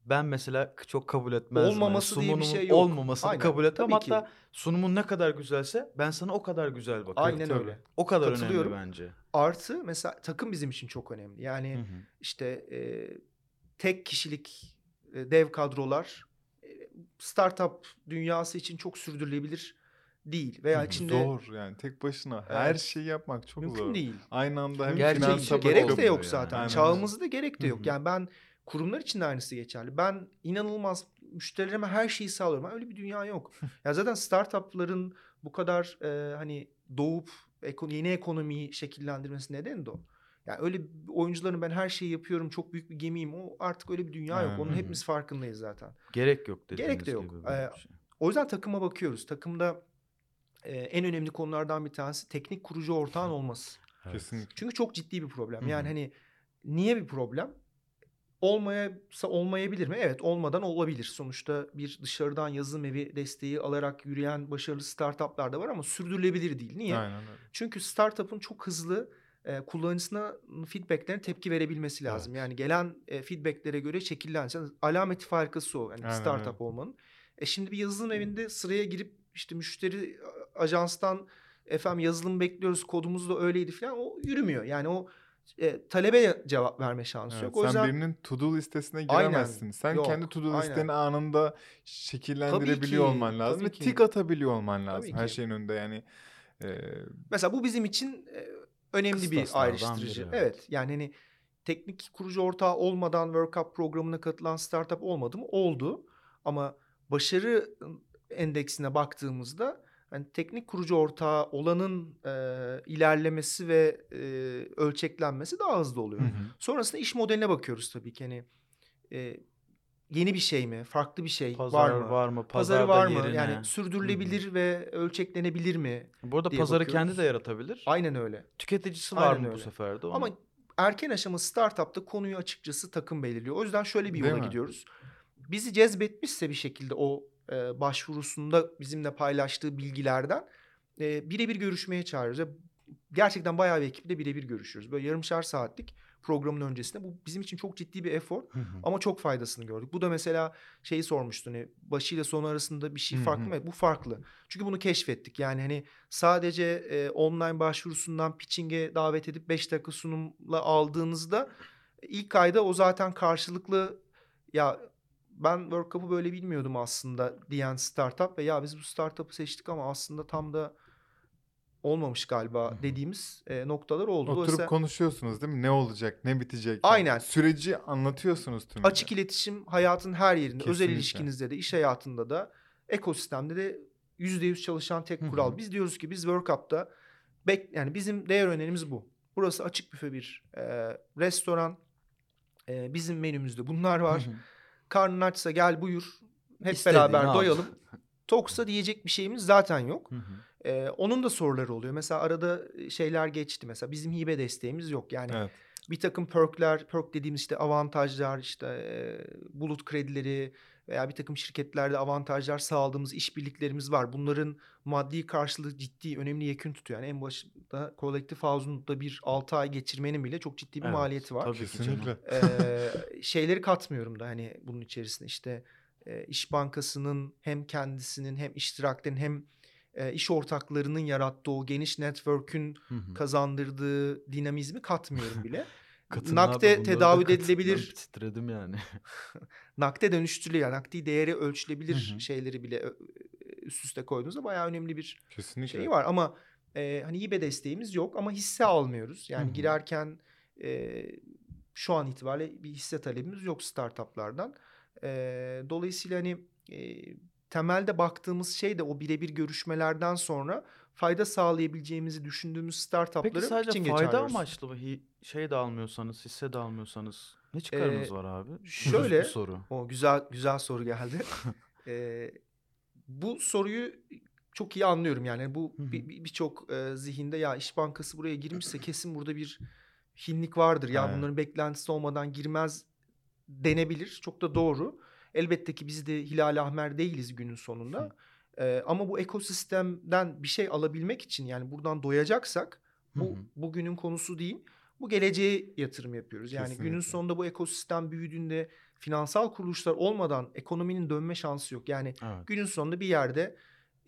ben mesela çok kabul etmezdim. Olmaması diye bir sunumun şey yok. Olmamasını Aynen, kabul etmem. tabii ki. Hatta sunumun ne kadar güzelse ben sana o kadar güzel bakarım. Aynen tabii. öyle. O kadar önemli Katılıyorum. bence. Artı mesela takım bizim için çok önemli. Yani Hı hı. işte e, tek kişilik e, dev kadrolar e, startup dünyası için çok sürdürülebilir değil veya Hı hı, içinde Zor yani tek başına her Evet. şeyi yapmak çok mümkün zor. değil. Aynı anda hem Gerçek finans Gerek de yok yani. zaten. Aynen. Çağımızda gerek de yok. hı. Yani ben kurumlar için de aynısı geçerli. Ben inanılmaz müşterilerime her şeyi sağlıyorum. Öyle bir dünya yok. ya zaten startupların bu kadar e, hani doğup eko- yeni ekonomiyi şekillendirmesi nedeni de o. Yani öyle oyuncuların ben her şeyi yapıyorum çok büyük bir gemiyim. O artık öyle bir dünya yok. Onun hepimiz farkındayız zaten. Gerek yok dediğiniz Gerek de yok. gibi Ee, şey. O yüzden takıma bakıyoruz. Takımda e, en önemli konulardan bir tanesi teknik kurucu ortağın [LAUGHS] olması. Evet. Kesinlikle. Çünkü çok ciddi bir problem. Yani hani niye bir problem? Olmayasa olmayabilir mi? Evet olmadan olabilir. Sonuçta bir dışarıdan yazılım evi desteği alarak yürüyen başarılı startuplar da var ama sürdürülebilir değil. Niye? Aynen öyle. Çünkü startup'ın çok hızlı e, kullanıcısına feedbacklerine tepki verebilmesi lazım. Yani gelen e, feedbacklere göre şekillense alameti farkası o. Yani Aynen startup öyle. olmanın. E şimdi bir yazılım evinde sıraya girip işte müşteri a- ajanstan efendim yazılım bekliyoruz kodumuz da öyleydi falan o yürümüyor. Yani o e, talebe cevap verme şansı Evet, yok. O sen yüzden birinin to do listesine Aynen. giremezsin. Sen Yok, kendi to do aynen. listeni anında şekillendirebiliyor ki, olman lazım ve tik atabiliyor olman lazım. Her şeyin önünde yani. e, mesela bu bizim için e, önemli bir ayrıştırıcı. biri, evet. evet. yani hani teknik kurucu ortağı olmadan World Cup programına katılan startup olmadı mı? Oldu. Ama başarı endeksine baktığımızda hani teknik kurucu ortağı olanın e, ilerlemesi ve e, ölçeklenmesi daha hızlı oluyor. Hı hı. Sonrasında iş modeline bakıyoruz tabii ki. Hani e, yeni bir şey mi? Farklı bir şey Pazar var mı? var mı? Pazarı var mı? yerine. Yani sürdürülebilir ve ölçeklenebilir mi? Bu arada pazarı bakıyoruz. kendi de yaratabilir. Aynen öyle. Tüketicisi var Aynen mı bu öyle. sefer de? Ama Onu- erken aşama startupta konuyu açıkçası takım belirliyor. O yüzden şöyle bir Değil yola mi? gidiyoruz. Bizi cezbetmişse bir şekilde o e, başvurusunda bizimle paylaştığı bilgilerden e, birebir görüşmeye çağırıyoruz. Ve gerçekten bayağı bir ekiple birebir görüşüyoruz. Böyle yarımşar saatlik programın öncesinde. Bu bizim için çok ciddi bir efor Hı hı. ama çok faydasını gördük. Bu da mesela şeyi sormuştu hani başıyla sonu arasında bir şey Hı hı. farklı mı? Bu farklı. Çünkü bunu keşfettik. Yani hani sadece e, online başvurusundan pitching'e davet edip 5 dakika sunumla aldığınızda ilk ayda o zaten karşılıklı ya ben World Cup'ı böyle bilmiyordum aslında diyen startup ve ya biz bu startup'ı seçtik ama aslında tam da olmamış galiba dediğimiz e, noktalar oldu. Oturup Dolayısıyla konuşuyorsunuz değil mi? Ne olacak, ne bitecek? Aynen. Süreci anlatıyorsunuz tüm. açık iletişim hayatın her yerinde, özel Kesinlikle. ilişkinizde de, iş hayatında da, ekosistemde de %100 çalışan tek kural. Biz diyoruz ki biz World Cup'ta bek yani bizim değer önerimiz bu. Burası açık büfe bir e, restoran. E, bizim menümüzde bunlar var. Karnın açsa gel buyur. Hep İstediğini beraber al. doyalım. Toksa diyecek bir şeyimiz zaten yok. Hı hı. Ee, onun da soruları oluyor. Mesela arada şeyler geçti. Mesela bizim hibe desteğimiz yok. Yani Evet. bir takım perkler, perk dediğimiz işte avantajlar, işte e, bulut kredileri veya bir takım şirketlerde avantajlar sağladığımız işbirliklerimiz var. Bunların maddi karşılığı ciddi, önemli yekün tutuyor. Yani en başında kolektif havuzunda bir 6 ay geçirmenin bile çok ciddi bir Evet, maliyeti var. Tabii. Kesinlikle. Ee, şeyleri katmıyorum da hani bunun içerisinde işte e, İş Bankası'nın hem kendisinin hem iştiraklerin hem e, iş ortaklarının yarattığı o geniş network'ün kazandırdığı dinamizmi katmıyorum bile. [LAUGHS] Katın nakde abi, tedavi edilebilir. Titredim yani. [LAUGHS] Nakde dönüştürülüyor. Yani nakdi değeri ölçülebilir Hı hı. şeyleri bile ö- üst üste koyduğunuzda bayağı önemli bir Kesinlikle. şey var ama e, hani hibe desteğimiz yok ama hisse almıyoruz. Yani Hı hı. girerken e, şu an itibariyle bir hisse talebimiz yok startuplardan. E, dolayısıyla hani e, temelde baktığımız şey de o birebir görüşmelerden sonra fayda sağlayabileceğimizi düşündüğümüz startupları Peki sadece fayda çağırıyoruz. amaçlı mı? Şey de almıyorsanız, hisse de almıyorsanız Ne çıkarınız Ee, var abi? [LAUGHS] Şöyle- bir soru. O güzel güzel soru geldi. [LAUGHS] Ee, bu soruyu çok iyi anlıyorum yani bu Hı hı. bir- bir- birçok e, zihinde ya İş Bankası buraya girmişse kesin burada bir hinlik vardır. Ya Aynen. bunların beklentisi olmadan girmez denebilir. Çok da doğru. Elbette ki biz de Hilal Ahmer değiliz günün sonunda. Ee, ama bu ekosistemden bir şey alabilmek için yani buradan doyacaksak bu hı. bugünün konusu değil. Bu geleceğe yatırım yapıyoruz. Yani günün Kesinlikle. sonunda bu ekosistem büyüdüğünde finansal kuruluşlar olmadan ekonominin dönme şansı yok. Yani Evet. günün sonunda bir yerde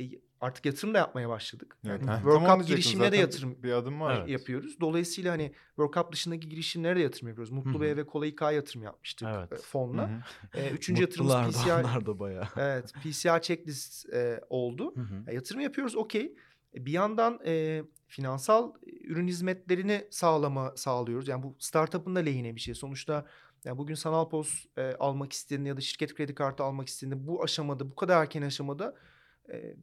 e, artık yatırım da yapmaya başladık. Evet, Yani heh, World tam onu Cup diyecektim. girişimine de yatırım bir adım var. Evet. yapıyoruz. Dolayısıyla hani World Cup dışındaki girişimlere de yatırım yapıyoruz. Mutlu. Bey ve Kola İK yatırım yapmıştık Evet. e, fonla. E, [LAUGHS] üçüncü yatırımımız Mutlular da PCR. onlar da bayağı. [LAUGHS] Evet, PCR checklist e, oldu. Hı hı. E, yatırım yapıyoruz okey. E, Bir yandan e, finansal ürün hizmetlerini sağlama sağlıyoruz. Yani bu startup'ın da lehine bir şey. Sonuçta yani bugün sanal poz e, almak istediğinde ya da şirket kredi kartı almak istediğinde bu aşamada bu kadar erken aşamada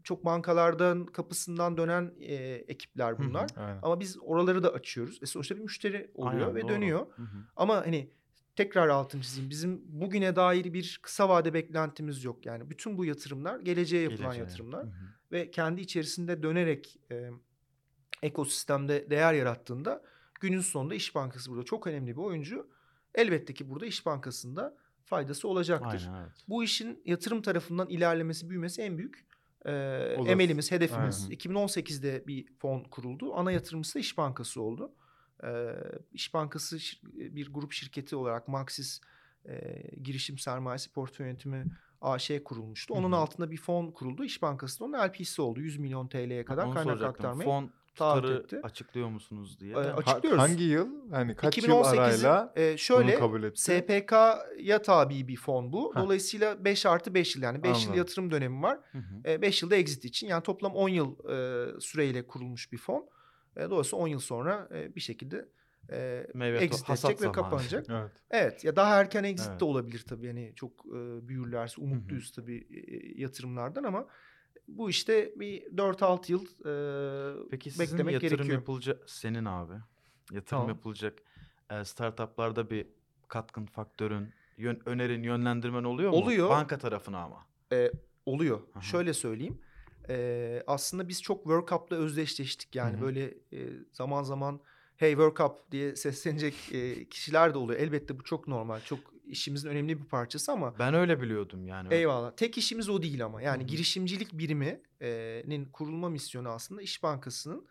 çok bankalardan kapısından dönen e, ekipler hı. bunlar. Aynen. Ama biz oraları da açıyoruz. E sonuçta bir müşteri oluyor Aynen, ve doğru. dönüyor. Hı hı. Ama hani tekrar altını çizeyim. Bizim bugüne dair bir kısa vade beklentimiz yok. Yani bütün bu yatırımlar geleceğe yapılan Geleceğe. yatırımlar Hı hı. ve kendi içerisinde dönerek e, ekosistemde değer yarattığında günün sonunda İş Bankası burada çok önemli bir oyuncu. Elbette ki burada İş Bankası'nda faydası olacaktır. Aynen evet. Bu işin yatırım tarafından ilerlemesi, büyümesi en büyük e, Olur. emelimiz, hedefimiz. Aynen. 2018'de bir fon kuruldu. Ana yatırımcısı da İş Bankası oldu. E, İş Bankası bir grup şirketi olarak Maxis e, girişim sermayesi portföy yönetimi AŞ kurulmuştu. Onun Hı hı. altında bir fon kuruldu. İş Bankası da onun LP'si oldu. 100 milyon TL'ye kadar Onu kaynak soracaktım. aktarmayı. Fon taahhüt tutarı etti. açıklıyor musunuz diye. Ha- açıklıyoruz. hangi yıl? Hani kaç yıl 2018'in arayla e, şöyle bunu kabul etti? SPK'ya tabi bir fon bu. Heh. Dolayısıyla 5 artı 5 yıl yani 5 yıl yatırım dönemi var. Hı hı. 5 yılda exit için yani toplam 10 yıl e, süreyle kurulmuş bir fon. E, dolayısıyla 10 yıl sonra e, bir şekilde e, Meyve to- exit edecek ve zamanı. kapanacak. [LAUGHS] Evet. Evet ya daha erken exit Evet. de olabilir tabii. Yani çok e, büyürlerse umutluyuz tabii e, yatırımlardan ama bu işte bir 4-6 yıl e, Peki sizin beklemek yatırım gerekiyor. yapılacak senin abi. Yatırım Tamam. yapılacak e, startuplarda bir katkın faktörün, yön, önerin, yönlendirmen oluyor mu? Oluyor. Banka tarafına ama. E, oluyor. Aha. Şöyle söyleyeyim. E, aslında biz çok World Cup'la özdeşleştik. Yani Hı hı. böyle e, zaman zaman hey World Cup diye seslenecek e, kişiler de oluyor. Elbette bu çok normal. Çok işimizin önemli bir parçası ama Ben öyle biliyordum yani. eyvallah. Tek işimiz o değil ama. Yani Hı hı. girişimcilik biriminin kurulma misyonu aslında İş Bankası'nın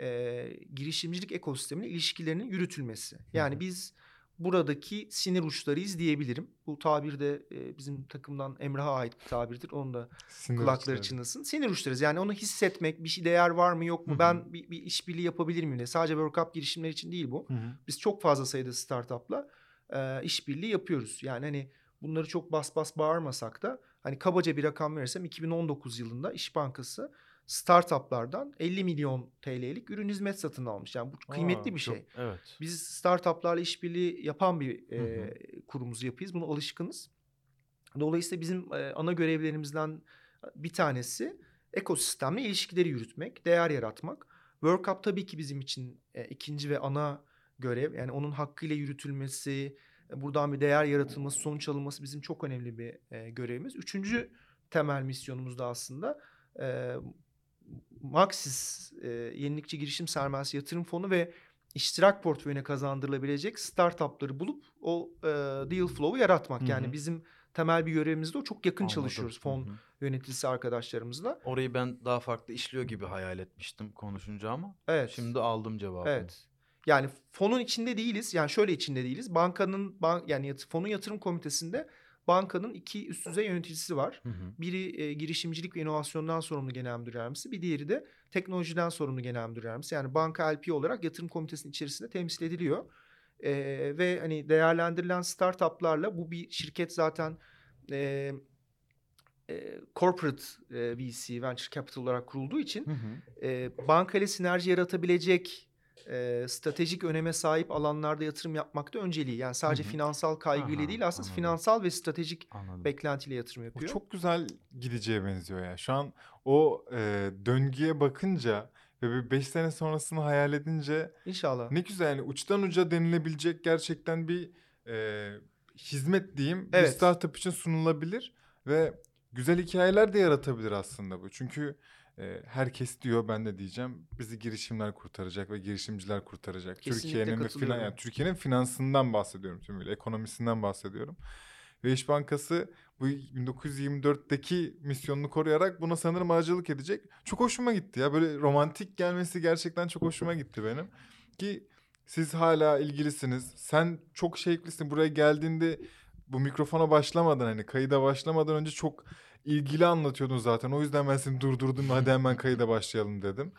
e, girişimcilik ekosistemine ilişkilerinin yürütülmesi. Yani hı. biz buradaki sinir uçlarıyız diyebilirim. Bu tabir de e, bizim takımdan Emrah'a ait bir tabirdir. Onu da Sinir kulakları uçları. çınlasın. Sinir uçlarız. Yani onu hissetmek, bir şey değer var mı yok mu? Hı hı. Ben bir, bir işbirliği yapabilir miyim? diye. Sadece World Cup girişimleri için değil bu. Hı hı. Biz çok fazla sayıda startupla e, işbirliği yapıyoruz. Yani hani bunları çok bas bas bağırmasak da hani kabaca bir rakam verirsem 2019 yılında İş Bankası startuplardan 50 milyon TL'lik ürün hizmet satın almış. Yani bu kıymetli Aa, bir Çok- şey. evet. Biz startuplarla işbirliği yapan bir e, Hı hı. kurumuz yapıyız. Buna alışkınız. Dolayısıyla bizim e, ana görevlerimizden bir tanesi ekosistemle ilişkileri yürütmek, değer yaratmak. World Cup tabii ki bizim için e, ikinci ve ana görev. Yani onun hakkıyla yürütülmesi, e, buradan bir değer yaratılması, sonuç alınması bizim çok önemli bir e, görevimiz. Üçüncü temel misyonumuz da aslında e, Maxis e, Yenilikçi Girişim Sermayesi Yatırım Fonu ve iştirak portföyüne kazandırılabilecek startupları bulup o e, deal flow'u yaratmak. Hı Yani bizim temel bir görevimiz de o. Çok yakın Anladım. çalışıyoruz fon hı. yöneticisi arkadaşlarımızla. Orayı ben daha farklı işliyor gibi hayal etmiştim konuşunca ama Evet. şimdi aldım cevabını. Evet. Yani fonun içinde değiliz. Yani şöyle içinde değiliz. Bankanın ban yani yat- fonun yatırım komitesinde bankanın iki üst düzey yöneticisi var. Hı hı. Biri e, girişimcilik ve inovasyondan sorumlu genel müdür yardımcısı. Bir diğeri de teknolojiden sorumlu genel müdür yardımcısı. Yani banka LP olarak yatırım komitesinin içerisinde temsil ediliyor. E, ve hani değerlendirilen startuplarla bu bir şirket zaten e, e, corporate e, VC, venture capital olarak kurulduğu için Hı hı. e, banka ile sinerji yaratabilecek e, stratejik öneme sahip alanlarda yatırım yapmakta önceliği. Yani sadece Hı hı. finansal kaygıyla Aha, değil aslında anladım. finansal ve stratejik Anladım. beklentiyle yatırım Bu yapıyor. çok güzel gideceğe benziyor ya. Şu an o e, döngüye bakınca ve bir 5 sene sonrasını hayal edince İnşallah. ne güzel yani uçtan uca denilebilecek gerçekten bir e, hizmet diyeyim bir Evet. startup için sunulabilir ve güzel hikayeler de yaratabilir aslında bu. Çünkü e, herkes diyor ben de diyeceğim bizi girişimler kurtaracak ve girişimciler kurtaracak. Türkiye'nin ve finan, yani Türkiye'nin finansından bahsediyorum tümüyle, ekonomisinden bahsediyorum. Ve İş Bankası bu 1924'teki misyonunu koruyarak buna sanırım aracılık edecek. Çok hoşuma gitti ya. Böyle romantik gelmesi gerçekten çok hoşuma gitti benim. Ki siz hala ilgilisiniz. Sen çok şevklisin. Buraya geldiğinde bu mikrofona başlamadan hani kayıda başlamadan önce çok ilgili anlatıyordun zaten. O yüzden ben seni durdurdum. Hadi [LAUGHS] hemen kayıda başlayalım dedim.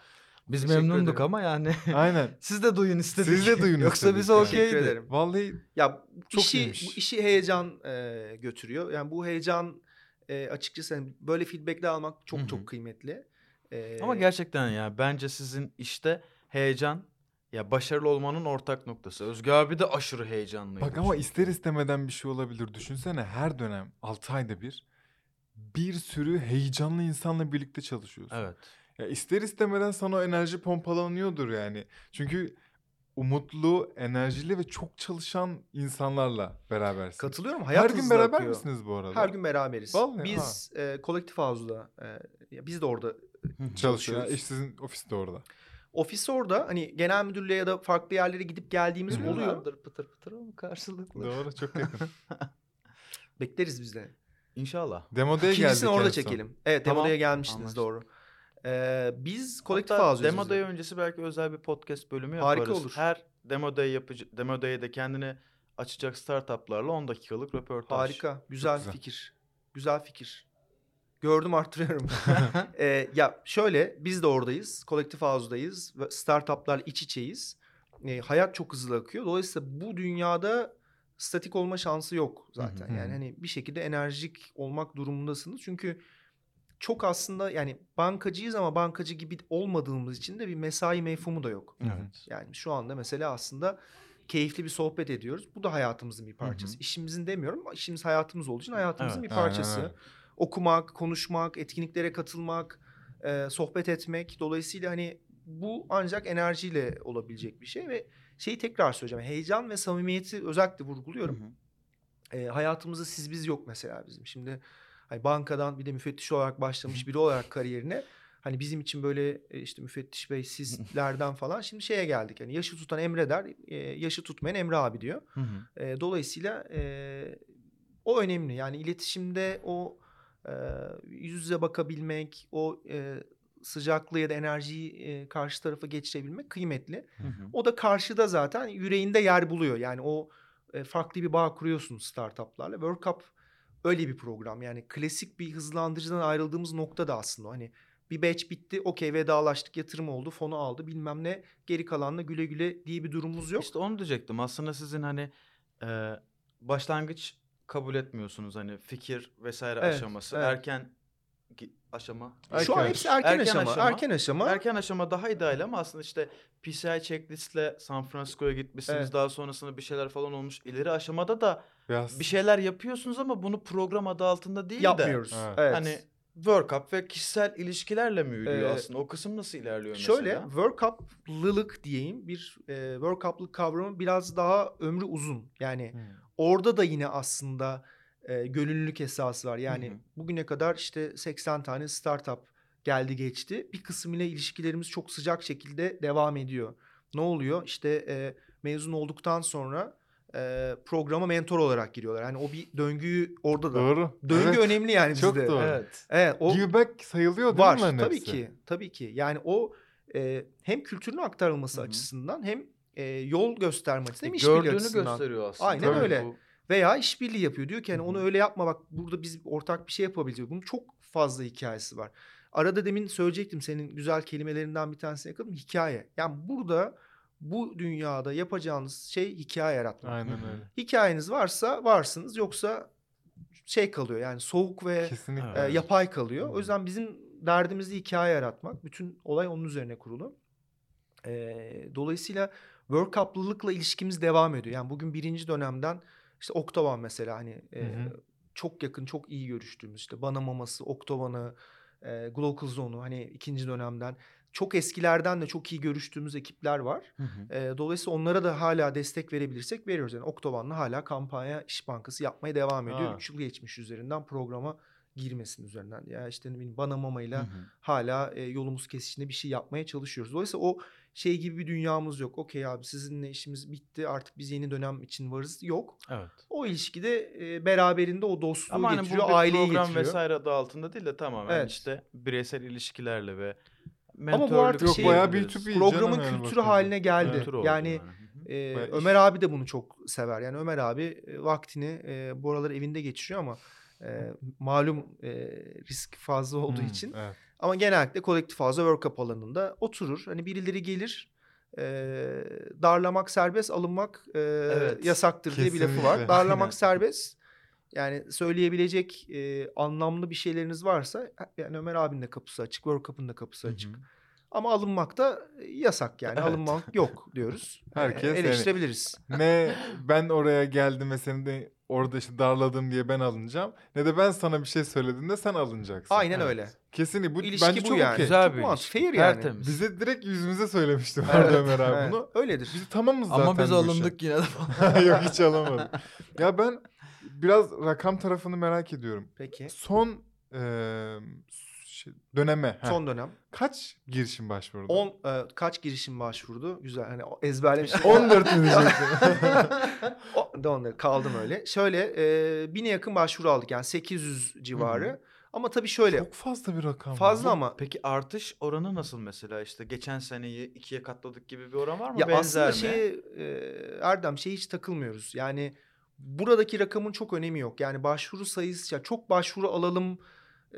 Biz Teşekkür memnunduk ederim. ama yani. Aynen. [LAUGHS] Siz de duyun istedik. Siz de duyun [LAUGHS] Yoksa bize yani. Okeydi. Vallahi Ya Çok işi, iyiymiş. bu işi heyecan e, götürüyor. Yani bu heyecan e, açıkçası hani böyle feedbackler almak çok Hı hı. çok kıymetli. E, Ama gerçekten ya bence sizin işte heyecan ya başarılı olmanın ortak noktası. Özgü abi de aşırı heyecanlıydı. Bak ama ister istemeden bir şey olabilir. Düşünsene her dönem 6 ayda bir bir sürü heyecanlı insanla birlikte çalışıyorsun. Evet. Ya ister istemeden sana o enerji pompalanıyordur yani. Çünkü umutlu, enerjili ve çok çalışan insanlarla berabersin. katılıyorum. Her Hayat gün hızlı beraber akıyor. misiniz bu arada? Her gün beraberiz. Vallahi, biz e, kolektif havuzda e, ya biz de orada çalışıyor. çalışıyoruz. İş sizin ofis de orada. ofis orada hani genel müdürlüğe ya da farklı yerlere gidip geldiğimiz oluyor. Pıtır pıtır ama karşılıklı. Doğru çok yakın. [LAUGHS] [LAUGHS] Bekleriz biz de. İnşallah. Demo'daya geldik İkincisini orada son. çekelim. Evet Tamam, Demo'ya gelmiştiniz anlaştık. doğru. Ee, biz kolektif Hatta Demo Day öncesi belki özel bir podcast bölümü yaparız. Harika olur. Her Demo Day yapıcı Demo Day'de kendini açacak startuplarla 10 dakikalık röportaj. Harika. Güzel, güzel. fikir. Güzel fikir. Gördüm arttırıyorum. [LAUGHS] Ee, ya şöyle biz de oradayız. Kolektif havuz'dayız. ve Startuplar iç içeyiz. Ee, hayat çok hızlı akıyor. Dolayısıyla bu dünyada statik olma şansı yok zaten. Hı hı. Yani hani bir şekilde enerjik olmak durumundasınız. Çünkü çok aslında yani bankacıyız ama bankacı gibi olmadığımız için de bir mesai mefhumu da yok. Evet. Yani şu anda mesela aslında keyifli bir sohbet ediyoruz. Bu da hayatımızın bir parçası. Hı hı. İşimizin demiyorum ama işimiz hayatımız olduğu için hayatımızın Evet, bir aynen parçası. öyle. Okumak, konuşmak, etkinliklere katılmak, e, sohbet etmek. Dolayısıyla hani bu ancak enerjiyle olabilecek bir şey ve şeyi tekrar söyleyeceğim. Heyecan ve samimiyeti özellikle vurguluyorum. Hı hı. E, hayatımızda siz biz yok mesela bizim. Şimdi hani bankadan bir de müfettiş olarak başlamış biri olarak kariyerine hani bizim için böyle e, işte müfettiş bey sizlerden falan şimdi şeye geldik. Yani yaşı tutan Emre der, e, yaşı tutmayan Emre abi diyor. Hı hı. E, dolayısıyla e, o önemli. Yani iletişimde o e, yüz yüze bakabilmek, o e, sıcaklığı ya da enerjiyi e, karşı tarafa geçirebilmek kıymetli. Hı hı. O da karşıda zaten yüreğinde yer buluyor. Yani o e, farklı bir bağ kuruyorsunuz startuplarla. World Cup öyle bir program. Yani klasik bir hızlandırıcıdan ayrıldığımız nokta da aslında. Hani bir batch bitti, okey vedalaştık, yatırım oldu, fonu aldı bilmem ne. Geri kalanla güle güle diye bir durumumuz yok. İşte onu diyecektim. Aslında sizin hani e, başlangıç kabul etmiyorsunuz hani fikir vesaire Evet, aşaması. evet. Erken aşama. Şu an Erken hepsi erken, Erken aşama, aşama. Erken aşama. Erken aşama daha ideal ama aslında işte PCI checklistle San Francisco'ya gitmişsiniz. Evet. Daha sonrasında bir şeyler falan olmuş. İleri aşamada da Biraz bir şeyler yapıyorsunuz ama bunu program adı altında değil de yapmıyoruz. Evet. Hani World Cup ve kişisel ilişkilerle mi yürüyor Ee, aslında? O kısım nasıl ilerliyor Şöyle mesela? World Cup'lılık diyeyim bir e, World Cup'lık kavramı biraz daha ömrü uzun. Yani Hmm. orada da yine aslında e, gönüllülük esası var. Yani Hı hı. bugüne kadar işte 80 tane startup geldi geçti. Bir kısım ile ilişkilerimiz çok sıcak şekilde devam ediyor. Ne oluyor? İşte e, mezun olduktan sonra e, programa mentor olarak giriyorlar. Yani o bir döngüyü orada da. Doğru. Döngü Evet. önemli yani Çok bizde. doğru. Evet. Evet, o Give back sayılıyor değil var mi bunların tabii hepsi? ki tabii ki yani o e, hem kültürün aktarılması Hı hı. açısından hem e, yol gösterme açısından hem işbirliği Gördüğünü açısından gösteriyor aslında. Aynen Tabii öyle. bu- veya işbirliği yapıyor diyor ki hani onu öyle yapma bak burada biz ortak bir şey yapabileceğiz bunun çok fazla hikayesi var arada demin söyleyecektim senin güzel kelimelerinden bir tanesini yakaladım hikaye yani burada bu dünyada yapacağınız şey hikaye yaratmak Aynen öyle. hikayeniz varsa varsınız yoksa şey kalıyor yani soğuk ve Kesinlikle. E, yapay kalıyor. O yüzden bizim derdimiz de hikaye yaratmak. Bütün olay onun üzerine kurulu. E, dolayısıyla World Cup'lılıkla ilişkimiz devam ediyor. Yani bugün birinci dönemden işte Oktoban mesela hani e, Hı hı. çok yakın, çok iyi görüştüğümüz işte Bana Maması, Oktoban'ı, e, Glocal Zone'u hani ikinci dönemden çok eskilerden de çok iyi görüştüğümüz ekipler var. Hı hı. E, dolayısıyla onlara da hala destek verebilirsek veriyoruz. Yani Oktoban'la hala kampanya İş Bankası yapmaya devam ediyor. Ha. 3 yıl geçmiş üzerinden programa girmesin üzerinden. Ya işte ne bileyim Bana Mama'yla Hı hı. hala e, yolumuz kesişinde bir şey yapmaya çalışıyoruz. Dolayısıyla o şey gibi bir dünyamız yok. Okey abi sizinle işimiz bitti artık biz yeni dönem için varız. Yok. Evet. O ilişkide e, beraberinde o dostluğu Ama hani bu getiriyor, bir aileyi program getiriyor. vesaire adı altında değil de tamamen Evet. işte bireysel ilişkilerle ve Ama bu mentörlük artık Yok şey- bayağı diyebiliriz. B2B Programın canım yani kültürü bakınca. haline geldi. Kültür yani hı. e, Bayağı iş. Ömer abi de bunu çok sever. Yani Ömer abi e, vaktini e, bu aralar evinde geçiriyor ama e, malum e, risk fazla olduğu Hmm, için. evet. Ama genellikle kolektif fazla World Cup alanında oturur. Hani birileri gelir. e, darlamak serbest, alınmak e, Evet, yasaktır diye bir lafı var. [LAUGHS] Darlamak serbest. Yani söyleyebilecek e, anlamlı bir şeyleriniz varsa yani Ömer abinin de kapısı açık, World Cup'ın da kapısı Hı hı. açık. Ama alınmak da yasak yani. Evet. Alınmak yok [LAUGHS] diyoruz. Herkes E, yani- eleştirebiliriz. Ne ben oraya geldim ve seni de orada işte darladım diye ben alınacağım. Ne de ben sana bir şey söylediğimde sen alınacaksın. Aynen Evet. öyle. Kesinlikle bu İlişki bence bu çok yani. okey. Güzel Çok bir ilişki. fair yani. Tertemiz. Bize direkt yüzümüze söylemişti Evet, Ömer abi evet. bunu. Öyledir. Biz tamamız zaten Ama biz alındık yine de falan. [LAUGHS] Yok hiç alamadık. ya ben biraz rakam tarafını merak ediyorum. Peki. Son eee, şey, döneme heh, Son dönem. kaç girişim başvurdu? 10 e, kaç girişim başvurdu? Güzel. Hani o ezberlemiş. 14 mi diyecektim? Kaldım öyle. Şöyle e, bine yakın başvuru aldık yani 800 civarı. Ama tabii şöyle Çok fazla bir rakam. fazla bu. ama Peki artış oranı nasıl mesela işte geçen seneyi ikiye katladık gibi bir oran var mı? ya Benzer aslında mi? şey e, Erdem şey hiç takılmıyoruz. Yani buradaki rakamın çok önemi yok. Yani başvuru sayısı ya çok başvuru alalım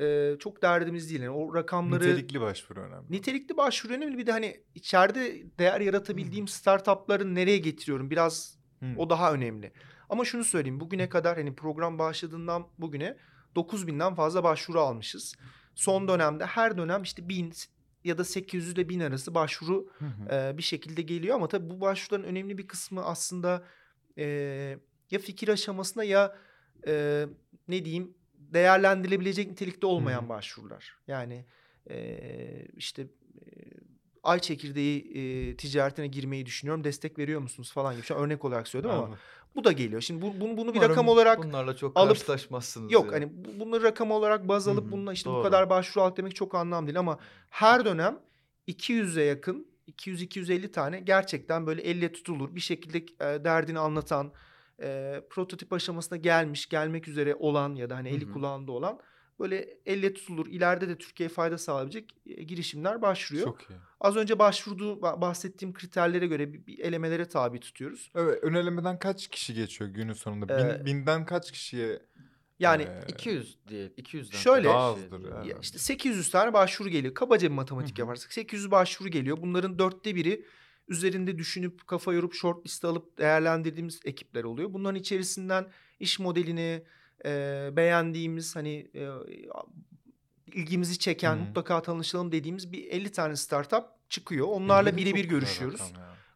e, çok derdimiz değil. Yani o rakamları Nitelikli başvuru önemli. Nitelikli başvuru önemli. Bir de hani içeride değer yaratabildiğim startupları nereye getiriyorum? Biraz Hı. o daha önemli. Ama şunu söyleyeyim. Bugüne kadar hani program başladığından bugüne 9000'den fazla başvuru almışız. Son dönemde her dönem işte 1000 ya da 800 ile 1000 arası başvuru Hı hı. e, bir şekilde geliyor. Ama tabii bu başvuruların önemli bir kısmı aslında e, ya fikir aşamasında ya e, ne diyeyim değerlendirilebilecek nitelikte olmayan Hı başvurular. Yani e, işte e, ay çekirdeği e, ticaretine girmeyi düşünüyorum. Destek veriyor musunuz falan gibi. Şu an örnek olarak söyledim ama Anladım. bu da geliyor. Şimdi bu, bunu, bunu bir Umarım rakam olarak bunlarla çok alıp- karşılaşmazsınız. yok ya. hani bu- bunları rakam olarak baz alıp bununla işte bu doğru. kadar başvuru aldık demek çok anlam değil ama her dönem 200'e yakın 200-250 tane gerçekten böyle elle tutulur bir şekilde e, derdini anlatan e, prototip aşamasına gelmiş gelmek üzere olan ya da hani eli Hı hı. kulağında olan böyle elle tutulur ileride de Türkiye'ye fayda sağlayabilecek girişimler başlıyor. Çok iyi. Az önce başvurduğu ba- bahsettiğim kriterlere göre bir, bir elemelere tabi tutuyoruz. Evet, önelemeden kaç kişi geçiyor günün sonunda? Bin, Ee, binden kaç kişiye? Yani Ee, 200 diye 200'den Şöyle- Daha azdır diyor. ya. Ya işte 800 tane başvuru geliyor. Kabaca bir matematik yaparsak 800 başvuru geliyor. Bunların dörtte biri üzerinde düşünüp kafa yorup short liste alıp değerlendirdiğimiz ekipler oluyor. Bunların içerisinden iş modelini e, beğendiğimiz hani e, ilgimizi çeken hı. mutlaka tanışalım dediğimiz bir 50 tane startup çıkıyor. Onlarla elli de birebir görüşüyoruz.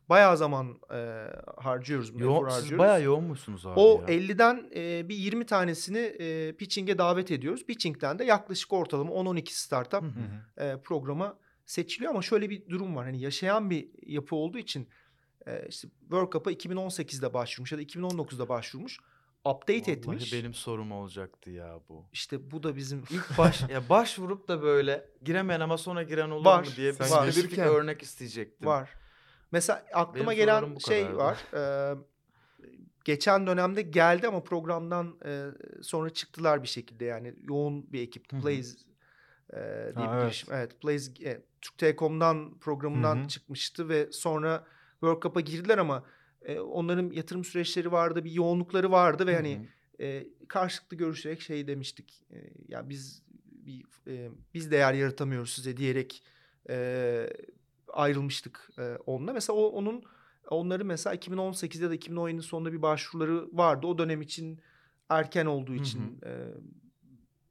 Bayağı zaman e, harcıyoruz. Yoğun, efor siz harcıyoruz. bayağı yoğunmuşsunuz abi O ya. 50'den e, bir 20 tanesini e, pitching'e davet ediyoruz. Pitching'den de yaklaşık ortalama 10-12 startup. Hı hı. e, programa seçiliyor ama şöyle bir durum var. Hani yaşayan bir yapı olduğu için e, işte World Cup'a 2018'de başvurmuş ya da 2019'da başvurmuş. Update Vallahi etmiş. benim sorum olacaktı ya bu. İşte bu da bizim İlk [LAUGHS] baş ya başvurup da böyle giremeyen ama sonra giren olur Var, mu diye bir var. spesifik örnek isteyecektim. var. Mesela aklıma Benim gelen şey var. e, geçen dönemde geldi ama programdan e, sonra çıktılar bir şekilde yani yoğun bir hı. Blaze e, diye Ha, bir evet. girişim. Evet, Blaze e, Türk Telekom'dan programından Hı hı. çıkmıştı ve sonra World Cup'a girdiler ama e, onların yatırım süreçleri vardı, bir yoğunlukları vardı ve Hı hani hı. e, karşılıklı görüşerek şey demiştik. E, ya biz bir e, biz değer yaratamıyoruz size diyerek e, ayrılmıştık e, onunla. Mesela o onun onları mesela 2018'de ya da 2017'nin sonunda bir başvuruları vardı. O dönem için erken olduğu Hı hı. için e,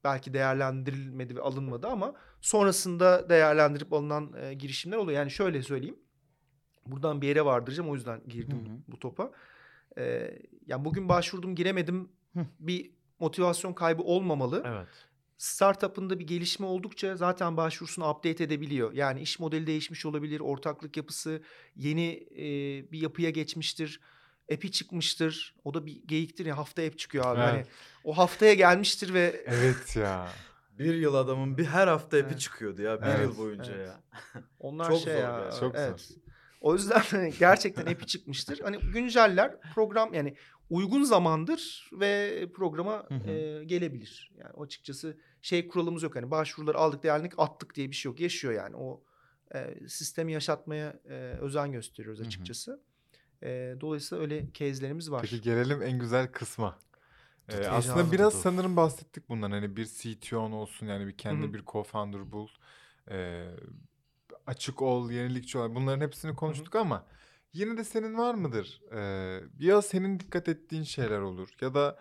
belki değerlendirilmedi ve alınmadı ama sonrasında değerlendirip alınan e, girişimler oluyor. Yani şöyle söyleyeyim. Buradan bir yere vardıracağım o yüzden girdim Hı hı. bu topa. E, yani bugün başvurdum giremedim Hı. bir motivasyon kaybı olmamalı. Evet. startup'ında bir gelişme oldukça zaten başvurusunu update edebiliyor. Yani iş modeli değişmiş olabilir, ortaklık yapısı yeni e, bir yapıya geçmiştir. App'i çıkmıştır. O da bir geyiktir ya hafta app çıkıyor abi. Evet. Hani o haftaya gelmiştir ve Evet [LAUGHS] ya. Bir yıl adamın bir her hafta epi Evet. çıkıyordu ya. Bir Evet, yıl boyunca evet. ya. [LAUGHS] onlar Çok şey zor ya. ya, çok evet. zor. O yüzden [LAUGHS] hani gerçekten app'i çıkmıştır. Hani günceller program yani uygun zamandır ve programa Hı hı. e, gelebilir. Yani açıkçası şey kuralımız yok. Hani başvuruları aldık değerlendik attık diye bir şey yok. Yaşıyor yani. O e, sistemi yaşatmaya e, özen gösteriyoruz Hı hı. E, dolayısıyla öyle case'lerimiz var. Peki gelelim en güzel kısma. Ee, aslında biraz tut. sanırım bahsettik bundan. Hani bir CTO'n olsun yani bir kendi Hı hı. bir co-founder bul. Ee, açık ol, yenilikçi ol. Bunların hepsini konuştuk ama yine de senin var mıdır? Ee, ya senin dikkat ettiğin şeyler olur ya da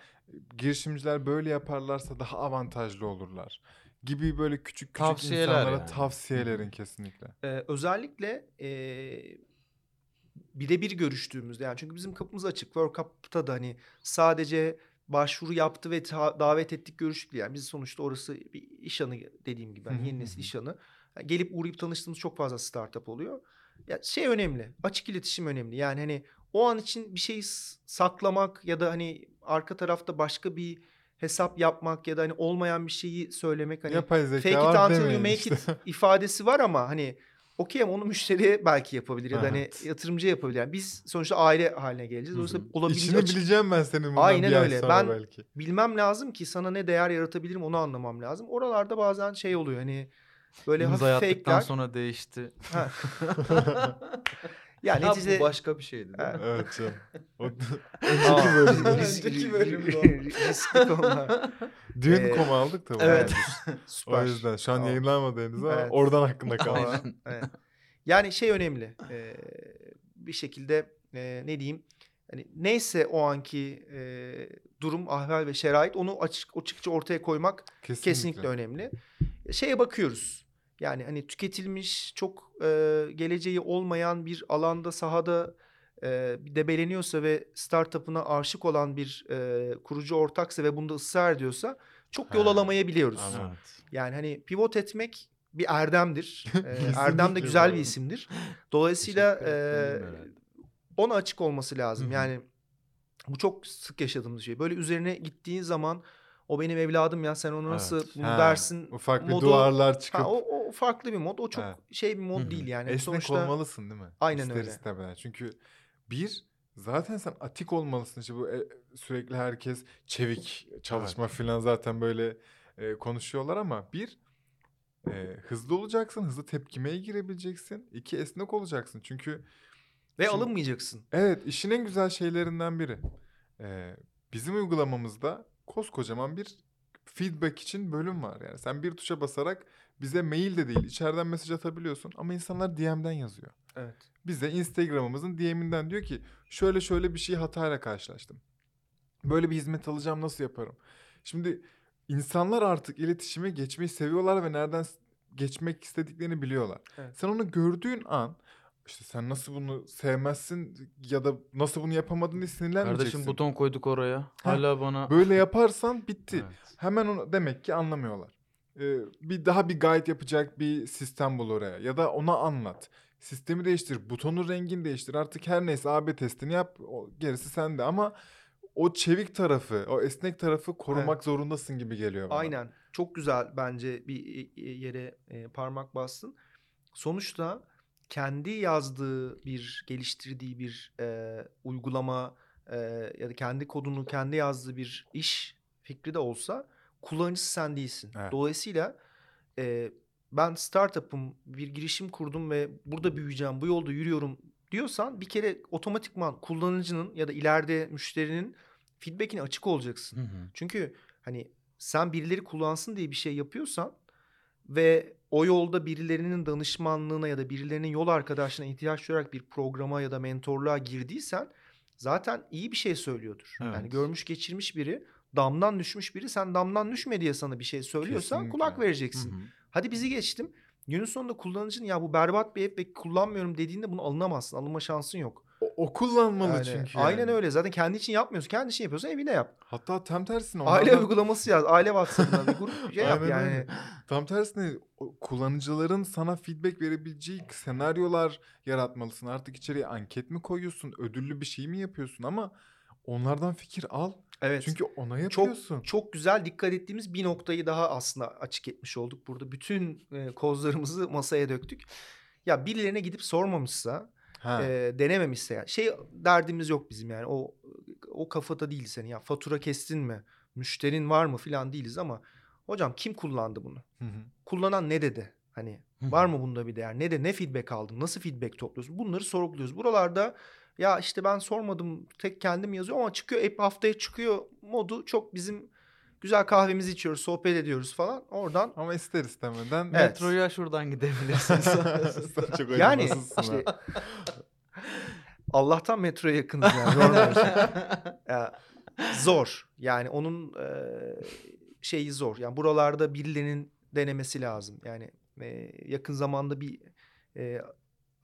girişimciler böyle yaparlarsa daha avantajlı olurlar gibi böyle küçük küçük Tavsiyeler insanlara yani. tavsiyelerin kesinlikle. Ee, özellikle e, birebir görüştüğümüzde yani çünkü bizim kapımız açık. World Cup'ta da hani sadece başvuru yaptı ve ta- davet ettik görüştük. Yani biz sonuçta orası bir iş anı dediğim gibi. Hı, yeni nesil iş anı. Yani gelip uğrayıp tanıştığımız çok fazla startup oluyor. Ya şey önemli. Açık iletişim önemli. Yani hani o an için bir şeyi saklamak ya da hani arka tarafta başka bir hesap yapmak ya da hani olmayan bir şeyi söylemek hani Yapay fake it until you make işte. it ifadesi var ama hani okey ama onu müşteriye belki yapabilir ya da hani Evet. yatırımcıya yapabilir. Yani biz sonuçta aile haline geleceğiz. Dolayısıyla olabildiğince İçini açık bileceğim ben senin bundan Aynen bir öyle. Ben- belki. bilmem lazım ki sana ne değer yaratabilirim onu anlamam lazım. Oralarda bazen şey oluyor hani böyle İmza hafif fake'ler. sonra değişti. [LAUGHS] [LAUGHS] Ha. Ya neticede bu başka bir şeydi değil mi? Evet [LAUGHS] önceki bölüm. Önceki bölüm riskli [LAUGHS] konular. Düğün Ee, komu aldık tabii. evet. [LAUGHS] Süper. O yüzden şu an Tamam. yayınlanmadı henüz ama Evet. oradan hakkında kaldı. Evet. Yani şey önemli. e, bir şekilde e, ne diyeyim? Hani neyse o anki e, durum, ahval ve şerait onu açık açıkça ortaya koymak Kesinlikle. kesinlikle önemli. Şeye bakıyoruz. Yani hani tüketilmiş, çok e, geleceği olmayan bir alanda, sahada e, debeleniyorsa ve startup'ına aşık olan bir e, kurucu ortaksa ve bunda ısrar ediyorsa çok yol Ha, alamayabiliyoruz. anladım. Yani hani pivot etmek bir erdemdir. [LAUGHS] Kesinlikle Erdem de güzel bir isimdir. [LAUGHS] Dolayısıyla e, ona açık olması lazım. Yani bu çok sık yaşadığımız şey. Böyle üzerine gittiğin zaman o benim evladım ya sen ona nasıl Evet. bunu Ha, dersin Ufak bir modu- duvarlar çıkıp Ha, o, o farklı bir mod. O çok Evet. şey bir mod değil yani. esnek Sonuçta olmalısın değil mi? Aynen İster öyle. istemeden. Çünkü bir zaten sen atik olmalısın. İşte bu e, sürekli herkes çevik çalışma falan zaten böyle e, konuşuyorlar ama bir e, hızlı olacaksın, hızlı tepkimeye girebileceksin. İki esnek olacaksın. Çünkü ve Şimdi- alınmayacaksın. Evet, işin en güzel şeylerinden biri. Ee, bizim uygulamamızda koskocaman bir feedback için bölüm var. Yani sen bir tuşa basarak bize mail de değil, içeriden mesaj atabiliyorsun ama insanlar DM'den yazıyor. Evet. Bize Instagram'ımızın DM'inden diyor ki şöyle şöyle bir şey hatayla karşılaştım. Böyle bir hizmet alacağım nasıl yaparım? Şimdi insanlar artık iletişime geçmeyi seviyorlar ve nereden geçmek istediklerini biliyorlar. Evet. Sen onu gördüğün an işte sen nasıl bunu sevmezsin ya da nasıl bunu yapamadın diye sinirlenmeyeceksin. Kardeşim buton koyduk oraya. Hala bana... Böyle yaparsan bitti. Evet. Hemen onu demek ki anlamıyorlar. Bir daha bir guide yapacak bir sistem bul oraya ya da ona anlat. Sistemi değiştir, butonun rengini değiştir. Artık her neyse AB testini yap. O, gerisi sende ama o çevik tarafı, o esnek tarafı korumak zorundasın gibi geliyor bana. Aynen. Çok güzel bence bir yere parmak bastın. Sonuçta kendi yazdığı bir, geliştirdiği bir e, uygulama e, ya da kendi kodunu kendi yazdığı bir iş fikri de olsa kullanıcısı sen değilsin. Evet. Dolayısıyla e, ben startup'ım, bir girişim kurdum ve burada büyüyeceğim, bu yolda yürüyorum diyorsan bir kere otomatikman kullanıcının ya da ileride müşterinin feedback'ine açık olacaksın. Hı hı. Çünkü hani sen birileri kullansın diye bir şey yapıyorsan ve o yolda birilerinin danışmanlığına ya da birilerinin yol arkadaşına ihtiyaç duyarak bir programa ya da mentorluğa girdiysen zaten iyi bir şey söylüyordur. Yani Evet. görmüş geçirmiş biri, damdan düşmüş biri sen damdan düşme diye sana bir şey söylüyorsan Kesinlikle. kulak Hı vereceksin. hı. Hadi bizi geçtim. Günün sonunda kullanıcının ya bu berbat bir app ve kullanmıyorum dediğinde bunu alınamazsın. Alınma şansın yok. O, o kullanmalı Yani çünkü. Aynen yani. öyle. Zaten kendi için yapmıyorsun. Kendi için yapıyorsan evine yap. Hatta tam tersine. Aile onlardan- uygulaması yaz. Aile WhatsApp'ına bir grup şey yap Aynen yani. öyle. Tam tersine kullanıcıların sana feedback verebileceği senaryolar yaratmalısın. Artık içeriye anket mi koyuyorsun, ödüllü bir şey mi yapıyorsun ama onlardan fikir al. Evet. Çünkü ona çok yapıyorsun. çok güzel dikkat ettiğimiz bir noktayı daha aslında açık etmiş olduk burada. Bütün e, kozlarımızı masaya döktük. Ya birilerine gidip sormamışsa, Ha. e, denememişse ya şey derdimiz yok bizim yani. O o kafada değil senin ya. Fatura kestin mi? Müşterin var mı filan değiliz ama hocam kim kullandı bunu? Hı hı. Kullanan ne dedi? Hani Hı hı. var mı bunda bir değer? Ne de ne feedback aldın? Nasıl feedback topluyorsun? Bunları sorguluyoruz. Buralarda ya işte ben sormadım tek kendim yazıyor ama çıkıyor hep haftaya çıkıyor modu çok bizim güzel kahvemizi içiyoruz, sohbet ediyoruz falan. Oradan Ama ister istemeden Evet. Metroya şuradan gidebilirsin sonrasında. [LAUGHS] Sen çok yani işte. [LAUGHS] Allah'tan metroya yakınız yani. Şey. [LAUGHS] Ya, zor. Yani onun e, şeyi zor. Yani buralarda birilerinin denemesi lazım. Yani e, yakın zamanda bir e,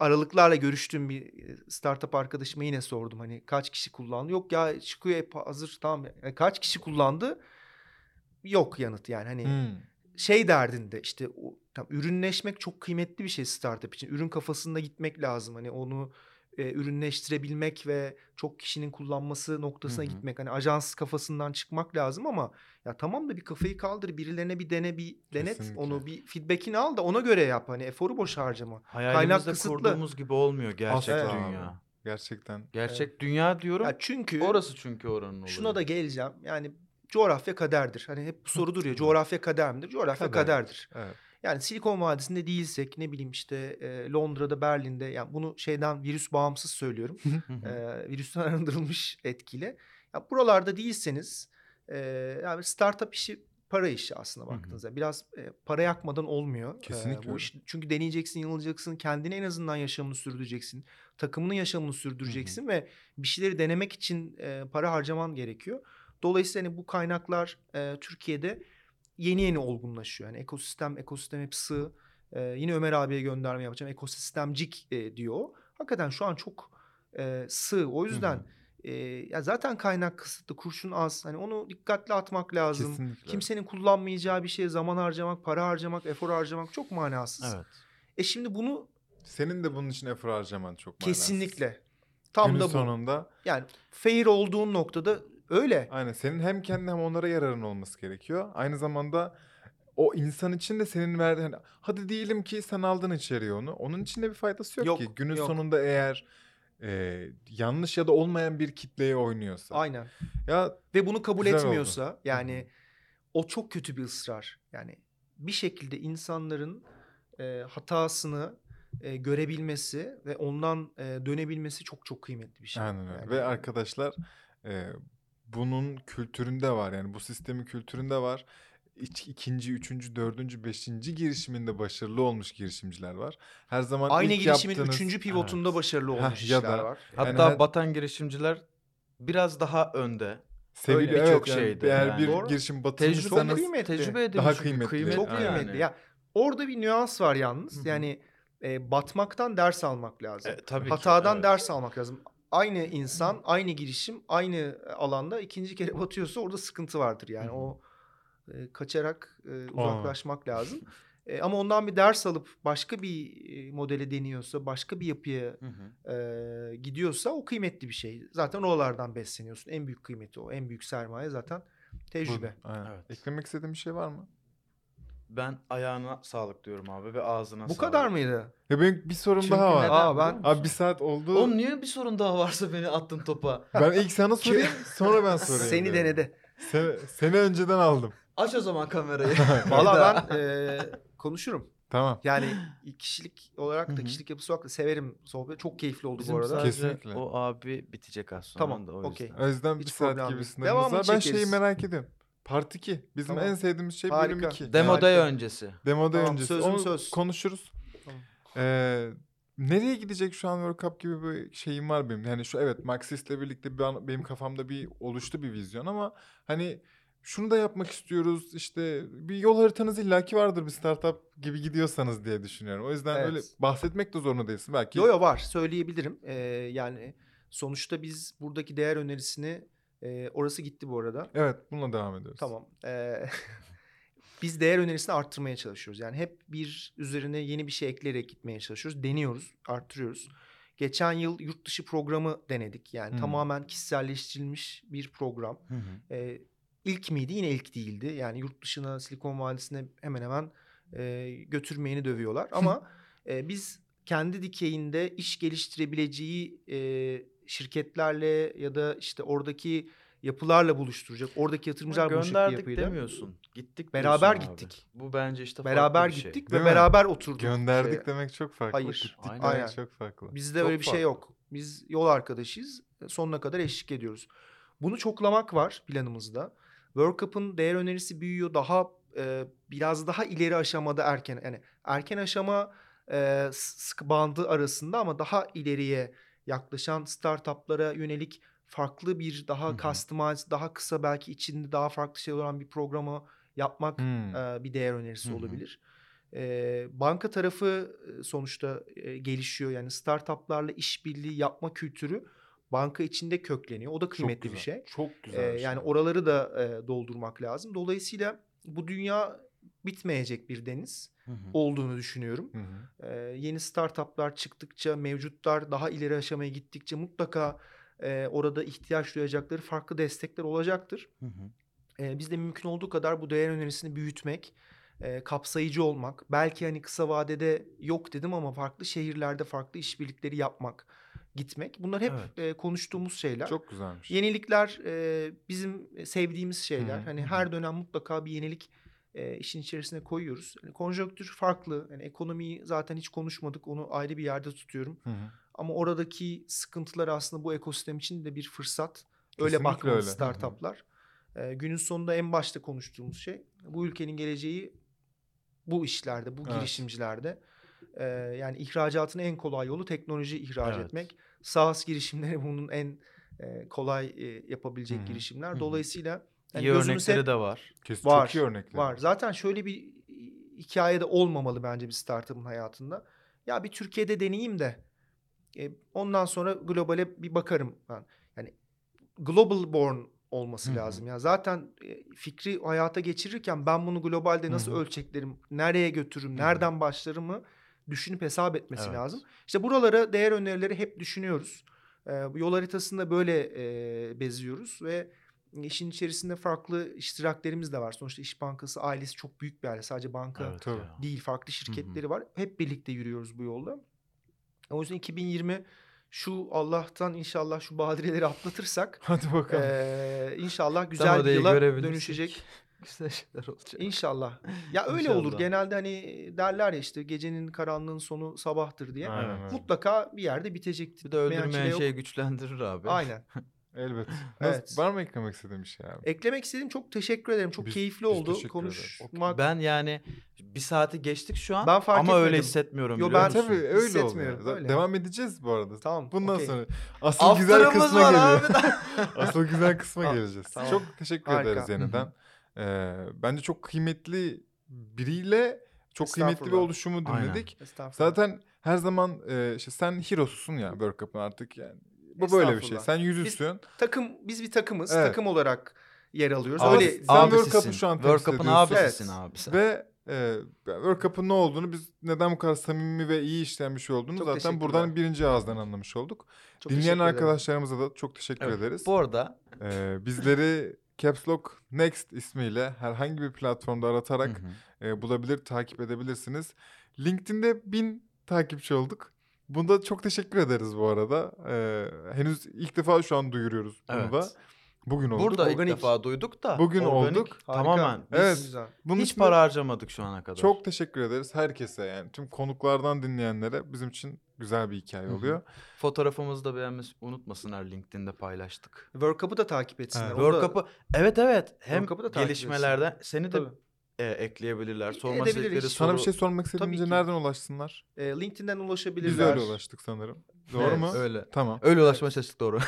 aralıklarla görüştüğüm bir startup arkadaşıma yine sordum. Hani kaç kişi kullandı? Yok ya çıkıyor hep hazır tamam. E, kaç kişi kullandı? Yok yanıt yani. Hani Hmm. şey derdinde işte o, tam ürünleşmek çok kıymetli bir şey startup için. Ürün kafasında gitmek lazım. Hani onu e, ürünleştirebilmek ve çok kişinin kullanması noktasına Hı hı. gitmek. Hani ajans kafasından çıkmak lazım ama ya tamam da bir kafayı kaldır, birilerine bir dene, bir denet. Kesinlikle. Onu bir feedback'ini al da ona göre yap. Hani eforu boş harcama. Hayalimizde kısıtlı. kurduğumuz gibi olmuyor gerçek Asla dünya. abi. Gerçekten. Gerçek dünya diyorum. Ya çünkü Orası çünkü oranın oluyor. şuna da geleceğim. Yani coğrafya kaderdir. Hani hep soru duruyor. Coğrafya kader midir? Coğrafya Kader. kaderdir. Evet. Yani Silikon Vadisi'nde değilsek ne bileyim işte e, Londra'da, Berlin'de yani bunu şeyden virüs bağımsız söylüyorum. E, virüsten [LAUGHS] arındırılmış etkiyle. Ya buralarda değilseniz e, yani startup işi para işi aslında Hı hı. baktığınızda. Biraz e, para yakmadan olmuyor. e, Kesinlikle bu öyle. iş. Çünkü deneyeceksin, yanılacaksın, kendine en azından yaşamını sürdüreceksin. Takımının yaşamını sürdüreceksin ve bir şeyleri denemek için e, para harcaman gerekiyor. Dolayısıyla hani bu kaynaklar e, Türkiye'de yeni yeni olgunlaşıyor. Yani ekosistem, ekosistem hep sığ. E, yine Ömer abiye gönderme yapacağım. Ekosistemcik e, diyor. Hakikaten şu an çok e, sığ. O yüzden e, ya zaten kaynak kısıtlı, kurşun az. Hani onu dikkatli atmak lazım. Kesinlikle. Kimsenin kullanmayacağı bir şeye zaman harcamak, para harcamak, efor harcamak çok manasız. Evet. E şimdi bunu Senin de bunun için efor harcaman çok manasız. kesinlikle tam Günün da bu. sonunda Yani fair olduğun noktada öyle. aynen senin hem kendine hem onlara yararın olması gerekiyor. Aynı zamanda o insan için de senin verdiğin hani, hadi diyelim ki sen aldın içeriye onu. Onun için de bir faydası yok, Yok, ki. Günün yok. sonunda eğer e, yanlış ya da olmayan bir kitleye oynuyorsa. Aynen. Ya Ve bunu kabul Güzel oldu. etmiyorsa yani o çok kötü bir ısrar. Yani bir şekilde insanların e, hatasını e, görebilmesi ve ondan e, dönebilmesi çok çok kıymetli bir şey. Aynen öyle. Yani- Ve arkadaşlar e, bunun kültüründe var yani bu sistemin kültüründe var. İç, ikinci, üçüncü, dördüncü, beşinci girişiminde başarılı olmuş girişimciler var. Her zaman Aynı ilk girişimin yaptığınız... üçüncü pivotunda Evet. başarılı Heh, olmuş ya işler da- var. Hatta Yani her- batan girişimciler biraz daha önde. Öyle birçok evet, yani şeyde eğer yani. bir Doğru. girişim Çok batırmışsanız kıymetli. Tecrübe edilmiş. Daha çünkü, kıymetli. Çok Yani. kıymetli. Ya orada bir nüans var yalnız. Hı hı. Yani e, batmaktan ders almak lazım. E, tabii ki, Hatadan evet. ders almak lazım. Aynı insan, aynı girişim, aynı alanda ikinci kere [LAUGHS] batıyorsa orada sıkıntı vardır. Yani Hı o e, kaçarak e, uzaklaşmak lazım. [LAUGHS] E, ama ondan bir ders alıp başka bir e, modele deniyorsa, başka bir yapıya Hı hı. e, gidiyorsa o kıymetli bir şey. Zaten oralardan besleniyorsun. En büyük kıymeti o. En büyük sermaye zaten tecrübe. Aynen. Evet. Eklemek istediğin bir şey var mı? Ben ayağına sağlık diyorum abi ve ağzına Bu sağlık. kadar mıydı? Ya benim bir sorum Çünkü daha var. neden Aa, ben-? Abi bir saat oldu. Oğlum niye bir sorun daha varsa beni attın topa? [LAUGHS] Ben ilk sana sorayım sonra ben sorayım. Seni diyorum. denedi. Seni, seni önceden aldım. Aç o zaman kamerayı. [LAUGHS] Valla ben [LAUGHS] e, konuşurum. Tamam. Yani kişilik olarak Hı da hı. kişilik yapısı olarak da severim. Sohbet çok keyifli oldu Bizim bu arada. sadece Kesinlikle. o abi bitecek az sonra Tamam, da o okey. yüzden. O yüzden Hiç bir saat problem gibi değil. sınırımız Devamını var. Ben çekeriz. şeyi merak ediyorum. Part 2. Bizim Tamam. en sevdiğimiz şey bölüm Harika. 2. Demo Harika. day öncesi. Demoda Tamam, öncesi. sözüm Onu söz. konuşuruz. Tamam. Ee, nereye gidecek şu an World Cup gibi bir şeyim var benim. Yani şu evet Maxis'le birlikte bir an- benim kafamda bir oluştu bir vizyon ama hani şunu da yapmak istiyoruz işte bir yol haritanız illaki vardır bir startup gibi gidiyorsanız diye düşünüyorum. O yüzden Evet. öyle bahsetmek de zorunda değilsin belki. Yo yo var söyleyebilirim. Ee, yani sonuçta biz buradaki değer önerisini e, orası gitti bu arada. Evet bununla devam ediyoruz. Tamam. Ee, [LAUGHS] biz değer önerisini arttırmaya çalışıyoruz. Yani hep bir üzerine yeni bir şey ekleyerek gitmeye çalışıyoruz. Deniyoruz, arttırıyoruz. Geçen yıl yurt dışı programı denedik. Yani Hmm. tamamen kişiselleştirilmiş bir program. Hı. Ee, ilk miydi? Yine ilk değildi. Yani yurt dışına, Silikon Vadisi'ne hemen hemen e, götürmeyeni dövüyorlar. Ama [LAUGHS] e, biz kendi dikeyinde iş geliştirebileceği e, şirketlerle ya da işte oradaki yapılarla buluşturacak. Oradaki yatırımcılar buluşacak bir Gönderdik yapıyla. demiyorsun. Gittik Beraber diyorsun abi. gittik. Bu bence işte Beraber farklı bir şey. gittik Değil ve mi? beraber oturduk. Gönderdik şeye. demek çok farklı. Hayır. Gittik Aynen. Aynen. çok farklı. Bizde Çok öyle bir şey farklı. yok. Biz yol arkadaşıyız. Sonuna kadar eşlik ediyoruz. Bunu çoklamak var planımızda. World Cup'ın değer önerisi büyüyor. Daha e, biraz daha ileri aşamada erken yani erken aşama e, sıkı bandı arasında ama daha ileriye yaklaşan startuplara yönelik farklı bir daha Hı hı. customized, daha kısa belki içinde daha farklı şey olan bir programı yapmak Hmm. e, bir değer önerisi Hı hı. olabilir. E, banka tarafı sonuçta e, gelişiyor. Yani startuplarla işbirliği yapma kültürü banka içinde kökleniyor. O da Çok kıymetli bir güzel, şey. Çok güzel. E, bir şey. yani oraları da e, doldurmak lazım. Dolayısıyla bu dünya bitmeyecek bir deniz Hı hı. olduğunu düşünüyorum. Hı hı. E, yeni startuplar çıktıkça, mevcutlar daha ileri aşamaya gittikçe mutlaka e, orada ihtiyaç duyacakları farklı destekler olacaktır. Hı hı. Ee, biz de mümkün olduğu kadar bu değer önerisini büyütmek, e, kapsayıcı olmak. Belki hani kısa vadede yok dedim ama farklı şehirlerde farklı işbirlikleri yapmak, gitmek. Bunlar hep Evet. e, konuştuğumuz şeyler. Çok güzelmiş. Yenilikler e, bizim sevdiğimiz şeyler. Hı hı, Hani her dönem mutlaka bir yenilik e, işin içerisine koyuyoruz. Yani konjonktür farklı. Yani ekonomiyi zaten hiç konuşmadık. Onu ayrı bir yerde tutuyorum. Hı hı. Ama oradaki sıkıntılar aslında bu ekosistem için de bir fırsat. Öyle Kesinlikle bakmalı öyle. Hı. startuplar. Ee, günün sonunda en başta konuştuğumuz şey bu ülkenin geleceği bu işlerde, bu Evet. girişimcilerde. Ee, yani ihracatın en kolay yolu teknoloji ihraç Evet. etmek. SaaS girişimleri bunun en e, kolay e, yapabilecek Hı hı. girişimler. Dolayısıyla yani İyi örnekleri hep de var. Kesin var. çok iyi örnekler. var. Zaten şöyle bir hikaye de olmamalı bence bir startup'ın hayatında. Ya bir Türkiye'de deneyeyim de e, ondan sonra globale bir bakarım ben. Yani global born olması Hı hı. lazım. Ya zaten e, fikri hayata geçirirken ben bunu globalde nasıl Hı hı. ölçeklerim, nereye götürürüm, Hı hı. nereden başlarımı düşünüp hesap etmesi Evet. lazım. İşte buralara değer önerileri hep düşünüyoruz. E, bu yol haritasında böyle e, beziyoruz ve işin içerisinde farklı iştiraklerimiz de var. Sonuçta İş Bankası ailesi çok büyük bir aile. Sadece banka Evet Tabii. ya. değil farklı şirketleri var. Hep birlikte yürüyoruz bu yolda. O yüzden 2020 şu Allah'tan inşallah şu badireleri atlatırsak [LAUGHS] Hadi bakalım. eee, inşallah güzel bir yıla dönüşecek. [LAUGHS] Güzel şeyler olacak. İnşallah. Ya öyle olur. İnşallah. Genelde hani derler ya işte gecenin karanlığın sonu sabahtır diye. Aynen. Mutlaka bir yerde bitecektir. Bir de öldürmeyen yok. şey güçlendirir abi. Aynen. [LAUGHS] Elbet. [LAUGHS] Nasıl, Evet. Var mı eklemek istediğin bir şey abi? Eklemek istediğim çok teşekkür ederim. Çok Biz- keyifli biz oldu konuşmak. Ben yani bir saati geçtik şu an Ben fark ama öyle etmedim. hissetmiyorum Yo, ben- musun? Tabii öyle oluyor. Hissetmiyorum, Zaten öyle. Devam edeceğiz bu arada. Tamam. Bundan okey. sonra asıl güzel After'ımız kısma var geliyor. abi. [LAUGHS] asıl güzel kısma geleceğiz. tamam. Çok teşekkür Harika. ederiz yeniden. Ee, bence çok kıymetli biriyle çok kıymetli bir oluşumu dinledik. Zaten her zaman e, işte sen hero'susun ya World Cup'ın artık yani. Bu böyle bir şey. Sen yüzüsün. takım biz bir takımız. Evet. Takım olarak yer alıyoruz. Ama Öyle sen World. Cup'ı şu an World Cup'ın ediyorsun. abisisin Evet. abi sen. Ve e, World Cup'ın ne olduğunu biz neden bu kadar samimi ve iyi işleyen bir şey olduğunu Çok zaten buradan birinci ağızdan anlamış olduk. Çok Dinleyen arkadaşlarımıza da çok teşekkür Evet, ederiz. Bu arada Ee, bizleri Caps Lock Next ismiyle herhangi bir platformda aratarak Hı hı. e, bulabilir, takip edebilirsiniz. LinkedIn'de bin takipçi olduk. Bunda çok teşekkür ederiz bu arada. Ee, henüz ilk defa şu an duyuruyoruz bunu Evet. da. Bugün olduk. Burada ilk Organik. defa duyduk da. Bugün organik olduk. Harika. Tamamen. Biz Evet. Güzel. Bunun hiç para harcamadık şu ana kadar. Çok teşekkür ederiz herkese yani tüm konuklardan dinleyenlere bizim için güzel bir hikaye oluyor. Fotoğrafımızı da beğenmeyi unutmasınlar LinkedIn'de paylaştık. World Cup'ı da takip etsinler. Evet. World da- Cup'ı evet evet hem World Cup'ı da takip gelişmelerde seni de Tabii. E, ekleyebilirler. Sormak edebiliriz. istedikleri Sana soru. bir şey sormak istediğince nereden ulaşsınlar? E, LinkedIn'den ulaşabilirler. Biz öyle ulaştık sanırım. Doğru Evet, mu? Öyle. Tamam. Öyle ulaşmaya çalıştık doğru.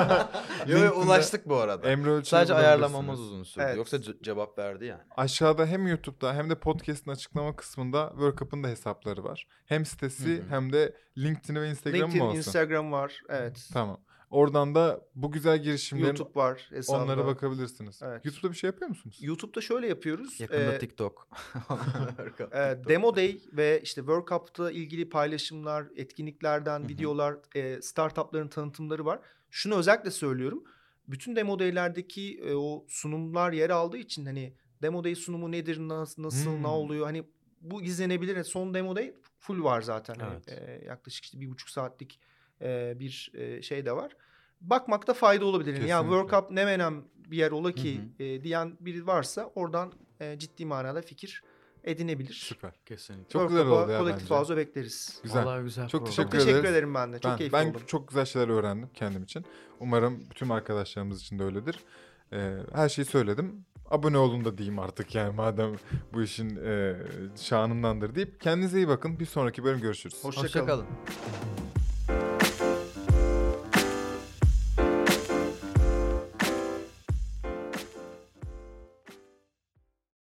[LAUGHS] Yo, ulaştık bu arada. Emre Sadece ayarlamamız uzun sürdü. Evet. Yoksa ce- cevap verdi yani. Aşağıda hem YouTube'da hem de podcast'ın açıklama kısmında World Cup'ın da hesapları var. Hem sitesi Hı hı. hem de LinkedIn'i ve Instagram'ı LinkedIn, mı olsun? Instagram var. Evet. Tamam. Oradan da bu güzel girişimlerin YouTube var hesabında. onlara bakabilirsiniz. Evet. YouTube'da bir şey yapıyor musunuz? YouTube'da şöyle yapıyoruz. Yakında Ee, TikTok. [LAUGHS] [LAUGHS] e, Demo Day ve işte World Cup'ta ilgili paylaşımlar, etkinliklerden videolar, e, startupların tanıtımları var. Şunu özellikle söylüyorum. Bütün Demo Day'lerdeki e, o sunumlar yer aldığı için hani Demo Day sunumu nedir, nasıl, nasıl Hmm. ne oluyor? Hani bu izlenebilir. Son Demo Day full var zaten. Hani, Evet. e, yaklaşık işte bir buçuk saatlik e, bir e, şey de var. Bakmakta fayda olabilir. Yani ya World Kesinlikle. Cup ne menem bir yer ola ki Hı e, diyen biri varsa oradan e, ciddi manada fikir edinebilir. Süper. Kesinlikle. Çok World güzel oldu ya kolektif bence. bekleriz. Güzel. Vallahi güzel Çok program. Çok Teşekkür teşekkür ederiz. ederim ben de. Çok Ben, keyifli ben oldum. çok güzel şeyler öğrendim kendim için. Umarım bütün arkadaşlarımız için de öyledir. Ee, her şeyi söyledim. Abone olun da diyeyim artık yani madem bu işin e, şanındandır deyip kendinize iyi bakın. Bir sonraki bölüm görüşürüz. Hoşça kalın. Hoşçakalın.